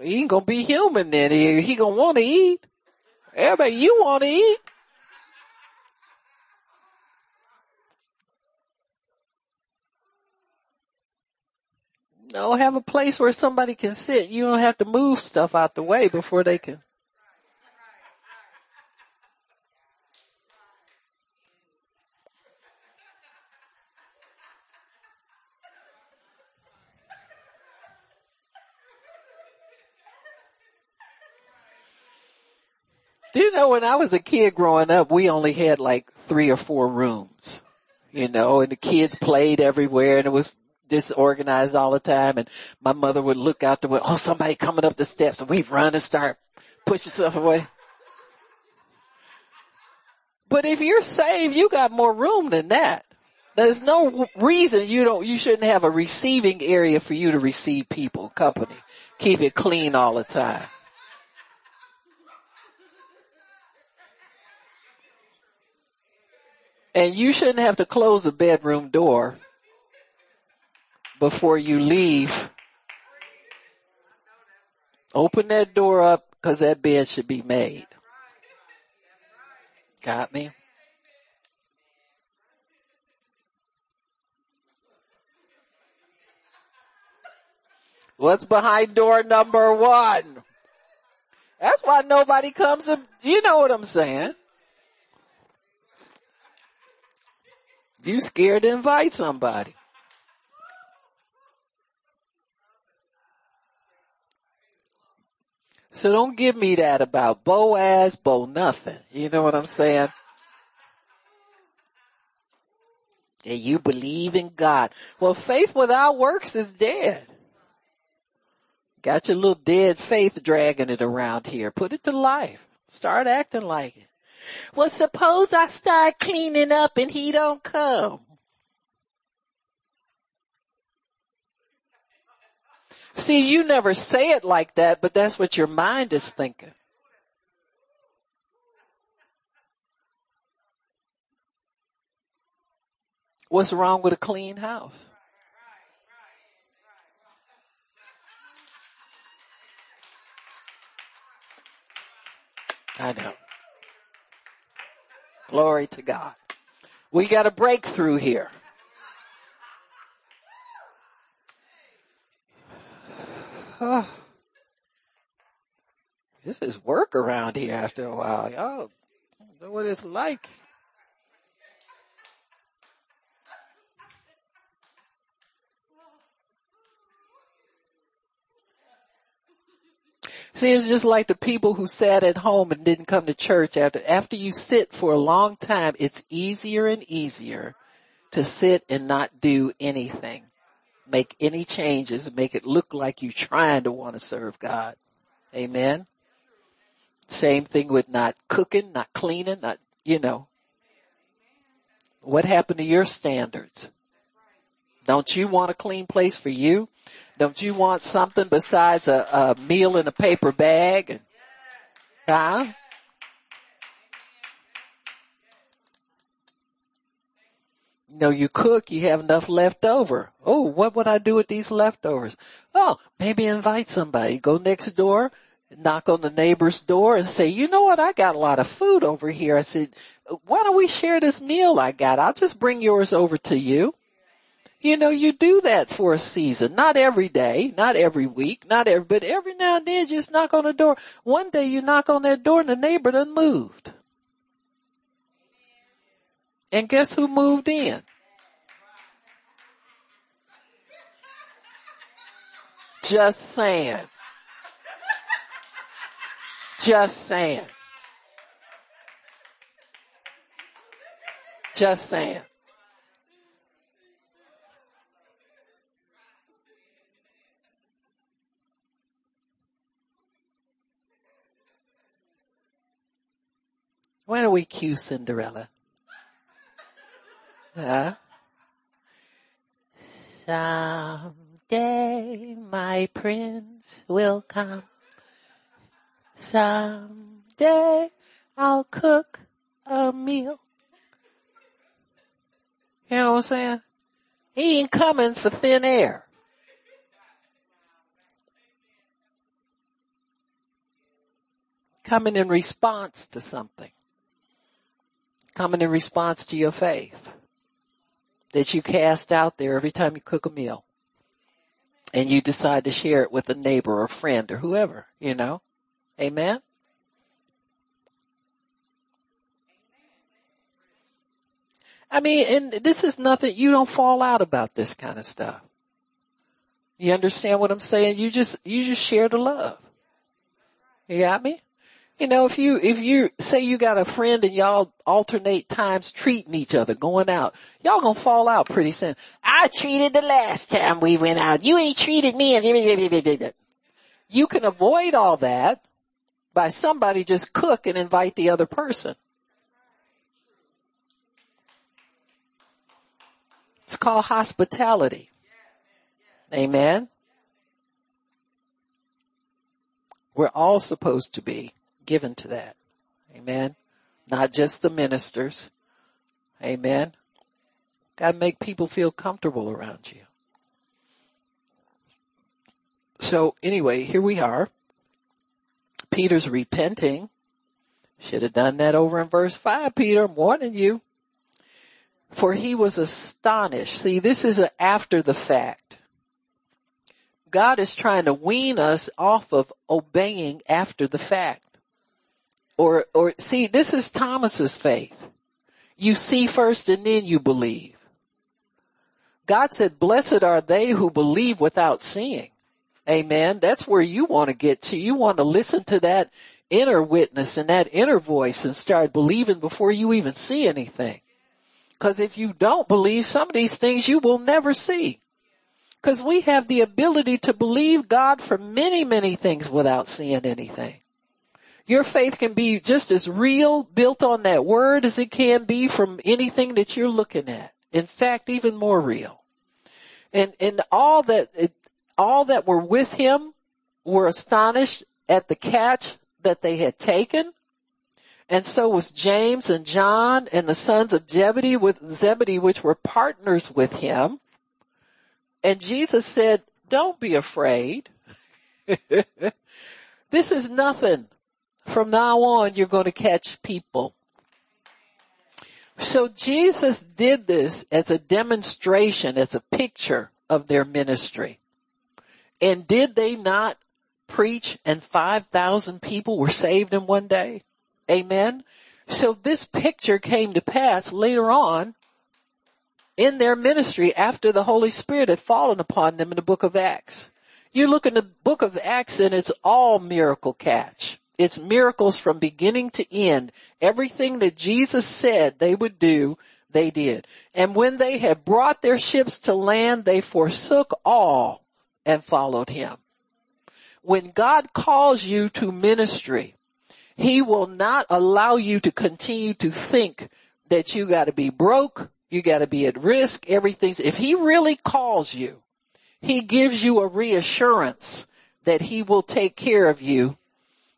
He ain't gonna be human then. He, he gonna want to eat. Everybody, you want to eat. No, have a place where somebody can sit. You don't have to move stuff out the way before they can. Do you know, when I was a kid growing up, we only had like three or four rooms, you know, and the kids played everywhere and it was disorganized all the time. And my mother would look out the window, oh, somebody coming up the steps and we'd run and start pushing stuff away. But if you're saved, you got more room than that. There's no reason you don't, you shouldn't have a receiving area for you to receive people, company. Keep it clean all the time. And you shouldn't have to close the bedroom door before you leave. Open that door up because that bed should be made. Got me? What's behind door number one? That's why nobody comes to, you know what I'm saying? You scared to invite somebody. So don't give me that about Boaz, Bo nothing. You know what I'm saying? And you believe in God. Well, faith without works is dead. Got your little dead faith dragging it around here. Put it to life. Start acting like it. Well, suppose I start cleaning up and he don't come. See, you never say it like that, but that's what your mind is thinking. What's wrong with a clean house? I know. Glory to God. We got a breakthrough here. Oh. This is work around here after a while. Y'all know what it's like. See, it's just like the people who sat at home and didn't come to church after, after you sit for a long time, it's easier and easier to sit and not do anything. Make any changes, make it look like you're trying to want to serve God. Amen. Same thing with not cooking, not cleaning, not, you know. What happened to your standards? Don't you want a clean place for you? Don't you want something besides a, a meal in a paper bag? Huh? You know, you cook, you have enough left over. Oh, what would I do with these leftovers? Oh, maybe invite somebody. Go next door, knock on the neighbor's door and say, you know what? I got a lot of food over here. I said, why don't we share this meal I got? I'll just bring yours over to you. You know, you do that for a season, not every day, not every week, not every, but every now and then just knock on the door. One day you knock on that door and the neighbor done moved. And guess who moved in? Just saying. Just saying. Just saying. Why don't we cue Cinderella? Someday my prince will come. Someday I'll cook a meal. You know what I'm saying? He ain't coming for thin air. Coming in response to something. Coming in response to your faith that you cast out there every time you cook a meal and you decide to share it with a neighbor or friend or whoever, you know? Amen? I mean, and this is nothing, you don't fall out about this kind of stuff. You understand what I'm saying? You just, you just share the love. You got me? You know, if you, if you say you got a friend and y'all alternate times treating each other, going out, y'all gonna fall out pretty soon. I treated the last time we went out. You ain't treated me. *laughs* You can avoid all that by somebody just cook and invite the other person. It's called hospitality. Amen. We're all supposed to be given to that. Amen. Not just the ministers. Amen. Got to make people feel comfortable around you. So anyway, here we are. Peter's repenting. Should have done that over in verse five, Peter. I'm warning you. For he was astonished. See, this is after the fact. God is trying to wean us off of obeying after the fact. Or, or see, this is Thomas's faith. You see first and then you believe. God said, blessed are they who believe without seeing. Amen. That's where you want to get to. You want to listen to that inner witness and that inner voice and start believing before you even see anything. Cause if you don't believe some of these things, you will never see. Cause we have the ability to believe God for many, many things without seeing anything. Your faith can be just as real, built on that word as it can be from anything that you're looking at. In fact, even more real. And, and all that, all that were with him were astonished at the catch that they had taken. And so was James and John and the sons of Zebedee with Zebedee, which were partners with him. And Jesus said, don't be afraid. *laughs* this is nothing. From now on, you're going to catch people. So Jesus did this as a demonstration, as a picture of their ministry. And did they not preach and 5,000 people were saved in one day? Amen. So this picture came to pass later on in their ministry after the Holy Spirit had fallen upon them in the book of Acts. You look in the book of Acts and it's all miracle catch. It's miracles from beginning to end. Everything that Jesus said they would do, they did. And when they had brought their ships to land, they forsook all and followed him. When God calls you to ministry, he will not allow you to continue to think that you gotta be broke, you gotta be at risk, everything's, if he really calls you, he gives you a reassurance that he will take care of you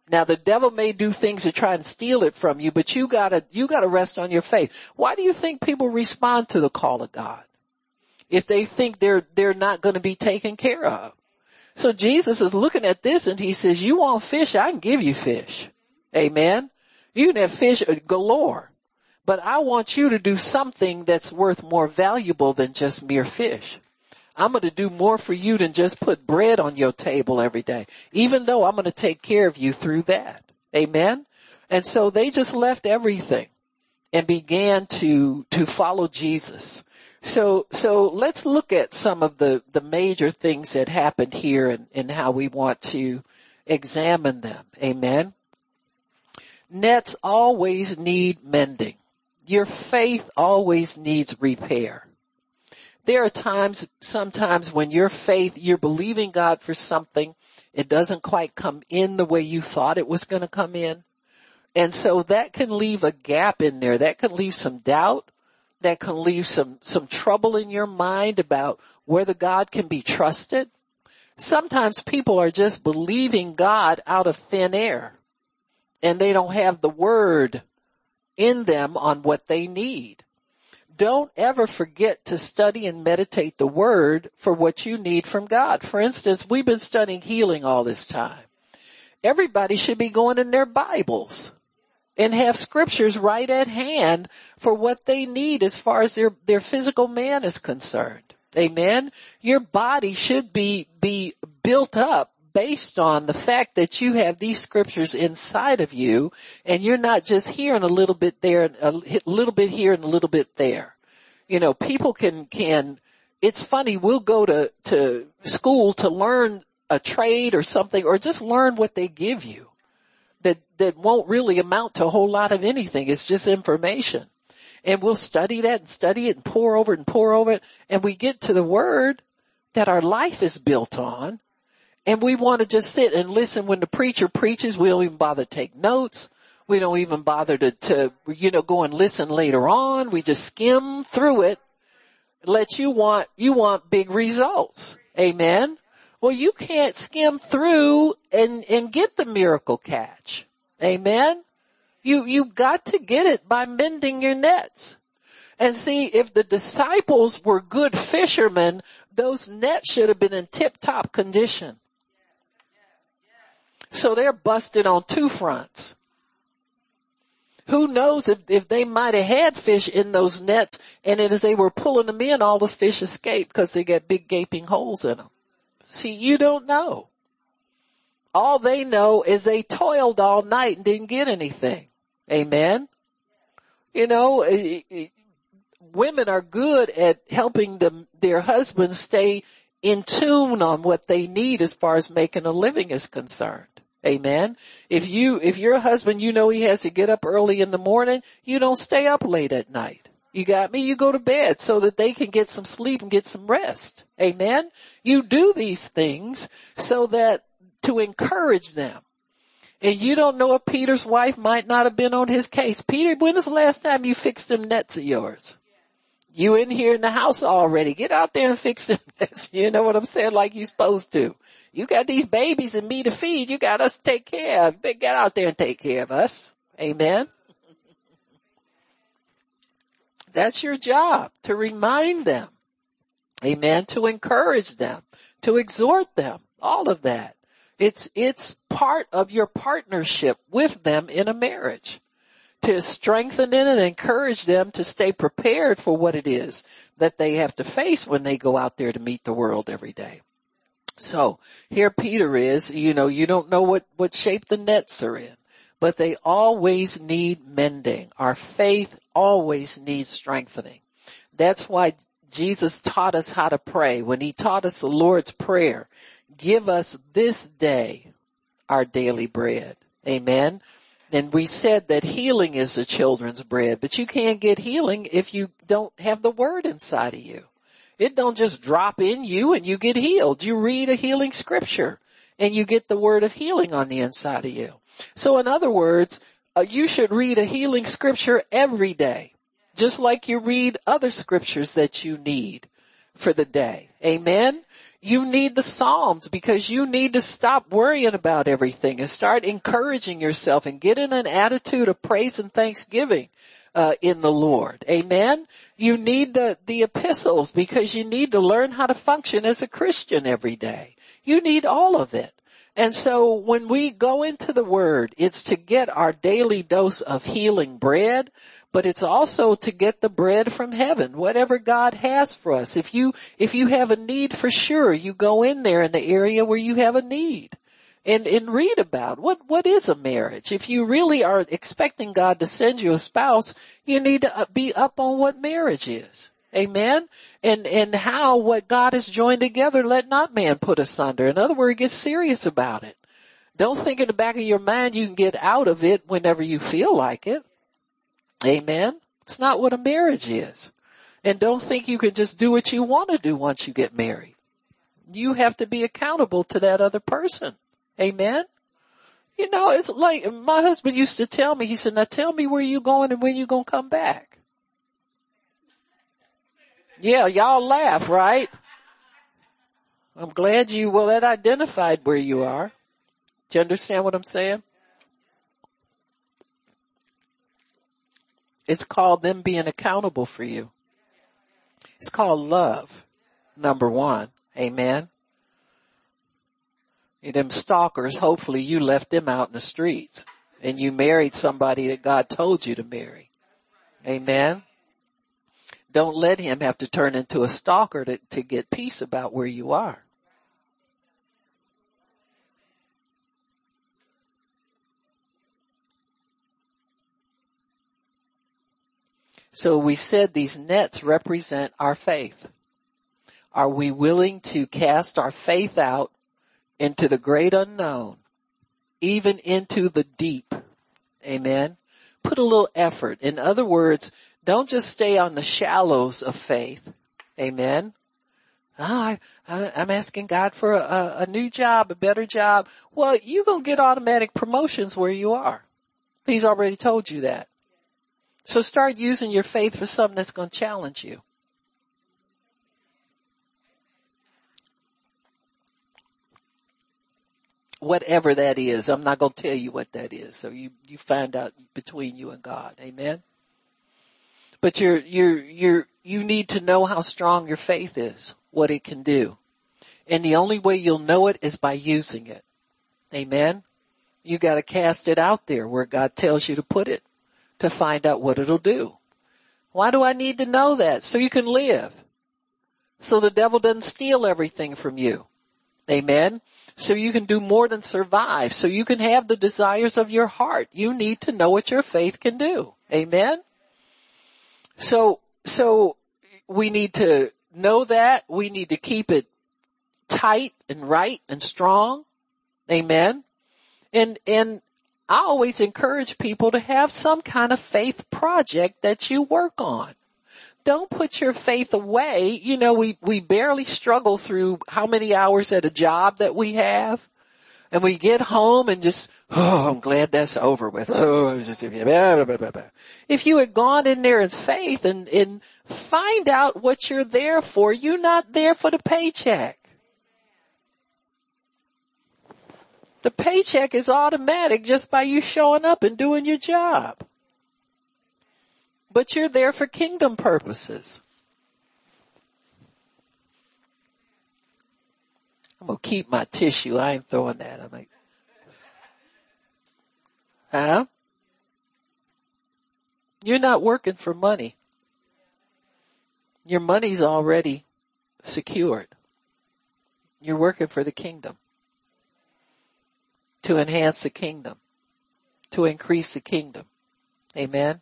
now the devil may do things to try and steal it from you, but you gotta, you gotta rest on your faith. Why do you think people respond to the call of God? If they think they're, they're not gonna be taken care of. So Jesus is looking at this and he says, you want fish? I can give you fish. Amen. You can have fish galore, but I want you to do something that's worth more valuable than just mere fish. I'm going to do more for you than just put bread on your table every day, even though I'm going to take care of you through that. Amen. And so they just left everything and began to, to follow Jesus. So, so let's look at some of the, the major things that happened here and, and how we want to examine them. Amen. Nets always need mending. Your faith always needs repair. There are times, sometimes when your faith, you're believing God for something, it doesn't quite come in the way you thought it was going to come in. And so that can leave a gap in there. That can leave some doubt. That can leave some, some trouble in your mind about whether God can be trusted. Sometimes people are just believing God out of thin air. and they don't have the word in them on what they need. Don't ever forget to study and meditate the word for what you need from God. For instance, we've been studying healing all this time. Everybody should be going in their Bibles and have scriptures right at hand for what they need as far as their, their physical man is concerned. Amen. Your body should be, be built up based on the fact that you have these scriptures inside of you and you're not just hearing a little bit there, and a little bit here and a little bit there. You know, people can, can, it's funny, we'll go to, to school to learn a trade or something or just learn what they give you that, that won't really amount to a whole lot of anything. It's just information. And we'll study that and study it and pore over it and pore over it. And we get to the word that our life is built on and we want to just sit and listen when the preacher preaches. We don't even bother to take notes. We don't even bother to, to, you know, go and listen later on. We just skim through it. Let you want, you want big results. Amen. Well, you can't skim through and, and get the miracle catch. Amen. You, you've got to get it by mending your nets. And see, if the disciples were good fishermen, those nets should have been in tip top condition. So they're busted on two fronts. Who knows if, if they might have had fish in those nets and as they were pulling them in, all the fish escaped because they got big gaping holes in them. See, you don't know. All they know is they toiled all night and didn't get anything. Amen. You know, eh, eh, women are good at helping them, their husbands stay in tune on what they need as far as making a living is concerned. Amen. If you, if your husband, you know he has to get up early in the morning, you don't stay up late at night. You got me? You go to bed so that they can get some sleep and get some rest. Amen. You do these things so that to encourage them. And you don't know if Peter's wife might not have been on his case. Peter, when was the last time you fixed them nets of yours? You in here in the house already. Get out there and fix them. *laughs* You know what I'm saying? Like you're supposed to. You got these babies and me to feed. You got us to take care of. Get out there and take care of us. Amen. That's your job to remind them. Amen. To encourage them, to exhort them, all of that. It's, it's part of your partnership with them in a marriage to strengthen it and encourage them to stay prepared for what it is that they have to face when they go out there to meet the world every day. So here Peter is, you know, you don't know what, what shape the nets are in, but they always need mending. Our faith always needs strengthening. That's why Jesus taught us how to pray. When he taught us the Lord's prayer, give us this day our daily bread. Amen. And we said that healing is the children's bread, but you can't get healing if you don't have the word inside of you. It don't just drop in you and you get healed. You read a healing scripture and you get the word of healing on the inside of you. So in other words, uh, you should read a healing scripture every day, just like you read other scriptures that you need for the day. Amen. You need the Psalms because you need to stop worrying about everything and start encouraging yourself and get in an attitude of praise and thanksgiving uh, in the Lord. Amen. You need the, the epistles because you need to learn how to function as a Christian every day. You need all of it. And so when we go into the word, it's to get our daily dose of healing bread, but it's also to get the bread from heaven, whatever God has for us. If you, if you have a need for sure, you go in there in the area where you have a need and, and read about what, what is a marriage. If you really are expecting God to send you a spouse, you need to be up on what marriage is. Amen. And, and how what God has joined together, let not man put asunder. In other words, get serious about it. Don't think in the back of your mind you can get out of it whenever you feel like it. Amen. It's not what a marriage is. And don't think you can just do what you want to do once you get married. You have to be accountable to that other person. Amen. You know, it's like my husband used to tell me, he said, now tell me where you going and when you gonna come back. Yeah, y'all laugh, right? I'm glad you, well, that identified where you are. Do you understand what I'm saying? It's called them being accountable for you. It's called love. Number one. Amen. And them stalkers, hopefully you left them out in the streets and you married somebody that God told you to marry. Amen. Don't let him have to turn into a stalker to, to get peace about where you are. So we said these nets represent our faith. Are we willing to cast our faith out into the great unknown, even into the deep? Amen. Put a little effort. In other words, don't just stay on the shallows of faith. Amen. Oh, I, am asking God for a, a new job, a better job. Well, you're going to get automatic promotions where you are. He's already told you that. So start using your faith for something that's going to challenge you. Whatever that is, I'm not going to tell you what that is. So you, you find out between you and God. Amen. But you're, you're, you're, you need to know how strong your faith is, what it can do. And the only way you'll know it is by using it. Amen. You gotta cast it out there where God tells you to put it to find out what it'll do. Why do I need to know that? So you can live. So the devil doesn't steal everything from you. Amen. So you can do more than survive. So you can have the desires of your heart. You need to know what your faith can do. Amen. So, so we need to know that. We need to keep it tight and right and strong. Amen. And, and I always encourage people to have some kind of faith project that you work on. Don't put your faith away. You know, we, we barely struggle through how many hours at a job that we have. And we get home and just, oh, I'm glad that's over with. Oh, just, blah, blah, blah, if you had gone in there in faith and, and find out what you're there for, you're not there for the paycheck. The paycheck is automatic just by you showing up and doing your job. But you're there for kingdom purposes. I'm gonna keep my tissue. I ain't throwing that. I'm like, huh? You're not working for money. Your money's already secured. You're working for the kingdom to enhance the kingdom, to increase the kingdom. Amen.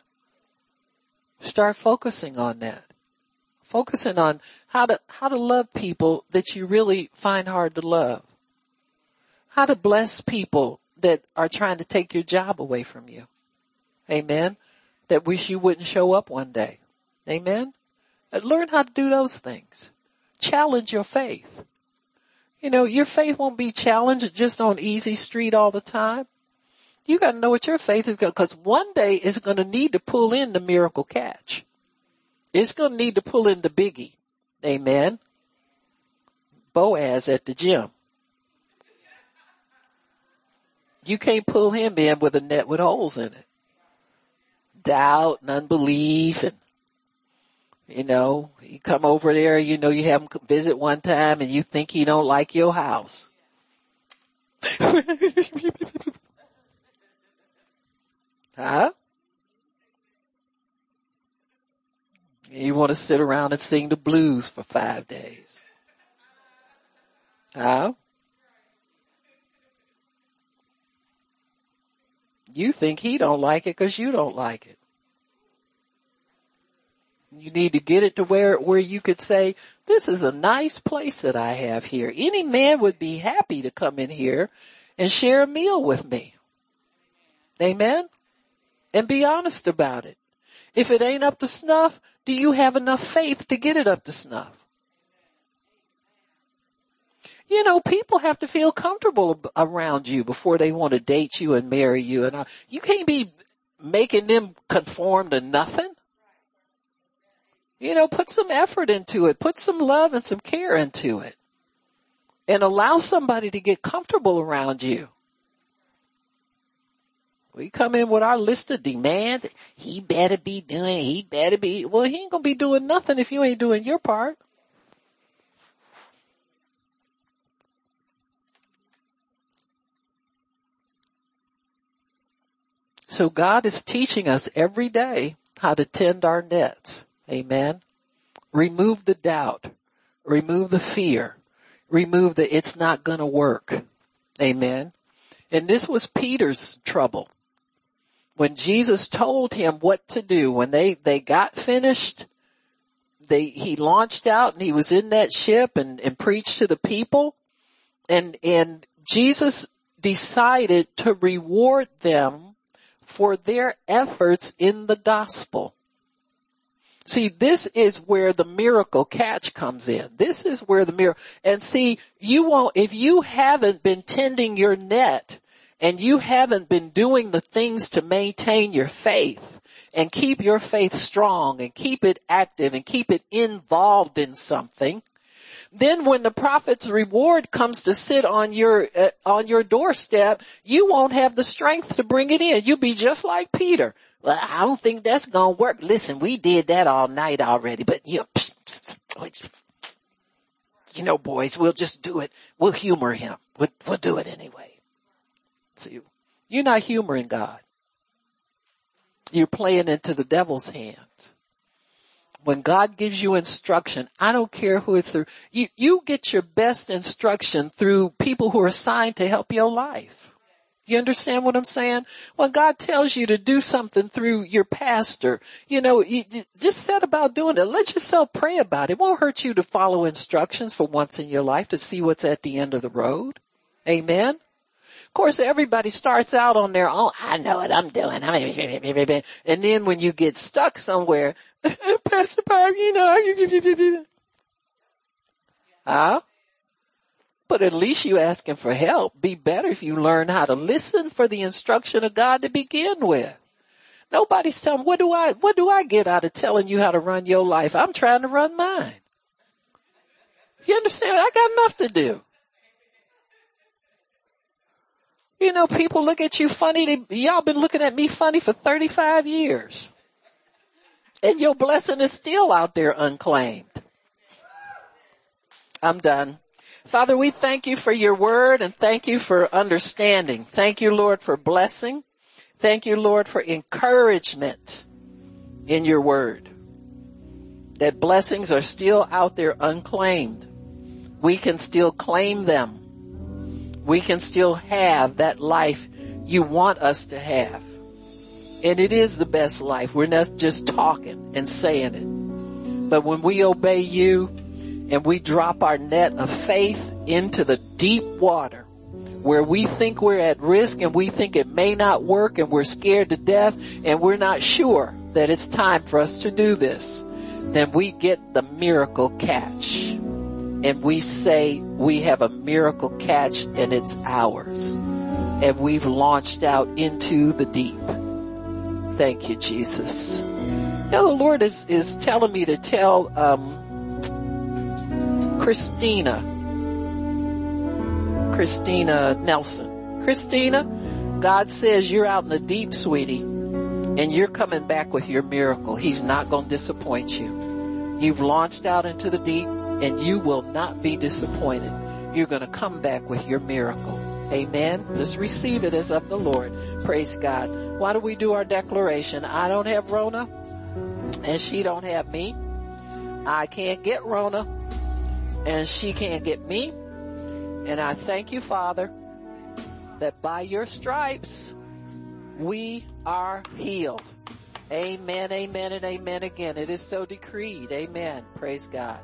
Start focusing on that. Focusing on how to, how to love people that you really find hard to love. How to bless people that are trying to take your job away from you. Amen. That wish you wouldn't show up one day. Amen. Learn how to do those things. Challenge your faith. You know, your faith won't be challenged just on easy street all the time. You gotta know what your faith is going, cause one day it's gonna need to pull in the miracle catch. It's gonna need to pull in the biggie. Amen. Boaz at the gym. You can't pull him in with a net with holes in it. Doubt and unbelief and you know, you come over there, you know, you have him visit one time and you think he don't like your house. *laughs* huh? You want to sit around and sing the blues for five days. Huh? You think he don't like it cause you don't like it. You need to get it to where, where you could say, this is a nice place that I have here. Any man would be happy to come in here and share a meal with me. Amen. And be honest about it. If it ain't up to snuff, do you have enough faith to get it up to snuff? You know, people have to feel comfortable around you before they want to date you and marry you and uh, you can't be making them conform to nothing. You know, put some effort into it. Put some love and some care into it. And allow somebody to get comfortable around you. We come in with our list of demands. He better be doing, he better be, well, he ain't gonna be doing nothing if you ain't doing your part. So God is teaching us every day how to tend our nets. Amen. Remove the doubt. Remove the fear. Remove the it's not gonna work. Amen. And this was Peter's trouble. When Jesus told him what to do, when they, they got finished, they, he launched out and he was in that ship and, and preached to the people and, and Jesus decided to reward them for their efforts in the gospel. See, this is where the miracle catch comes in. This is where the miracle, and see, you won't, if you haven't been tending your net and you haven't been doing the things to maintain your faith and keep your faith strong and keep it active and keep it involved in something, then when the prophet's reward comes to sit on your uh, on your doorstep, you won't have the strength to bring it in. You'll be just like Peter. Well, I don't think that's gonna work. Listen, we did that all night already, but you know, you know, boys, we'll just do it. We'll humor him. We'll, we'll do it anyway. See, you're not humoring God. You're playing into the devil's hands when God gives you instruction, I don't care who it's through, you, you get your best instruction through people who are assigned to help your life. You understand what I'm saying? When God tells you to do something through your pastor, you know, you, you just set about doing it. Let yourself pray about it. It won't hurt you to follow instructions for once in your life to see what's at the end of the road. Amen. Of course, everybody starts out on their own. I know what I'm doing. *laughs* And then when you get stuck somewhere, *laughs* Pastor Barb, you know, I give you huh? But at least you asking for help. Be better if you learn how to listen for the instruction of God to begin with. Nobody's telling, what do I, what do I get out of telling you how to run your life? I'm trying to run mine. You understand? I got enough to do. You know, people look at you funny. They, y'all been looking at me funny for 35 years. And your blessing is still out there unclaimed. I'm done. Father, we thank you for your word and thank you for understanding. Thank you, Lord, for blessing. Thank you, Lord, for encouragement in your word. That blessings are still out there unclaimed. We can still claim them we can still have that life you want us to have. And it is the best life. We're not just talking and saying it. But when we obey you and we drop our net of faith into the deep water where we think we're at risk and we think it may not work and we're scared to death and we're not sure that it's time for us to do this, then we get the miracle catch and we say we have a miracle catch and it's ours. And we've launched out into the deep. Thank you, Jesus. Now the Lord is, is telling me to tell, um, Christina, Christina Nelson. Christina, God says you're out in the deep, sweetie, and you're coming back with your miracle. He's not going to disappoint you. You've launched out into the deep and you will not be disappointed. You're going to come back with your miracle. Amen. Let's receive it as of the Lord. Praise God. Why do we do our declaration? I don't have Rona and she don't have me. I can't get Rona and she can't get me. And I thank you, Father, that by your stripes we are healed. Amen, amen, and amen again. It is so decreed. Amen. Praise God.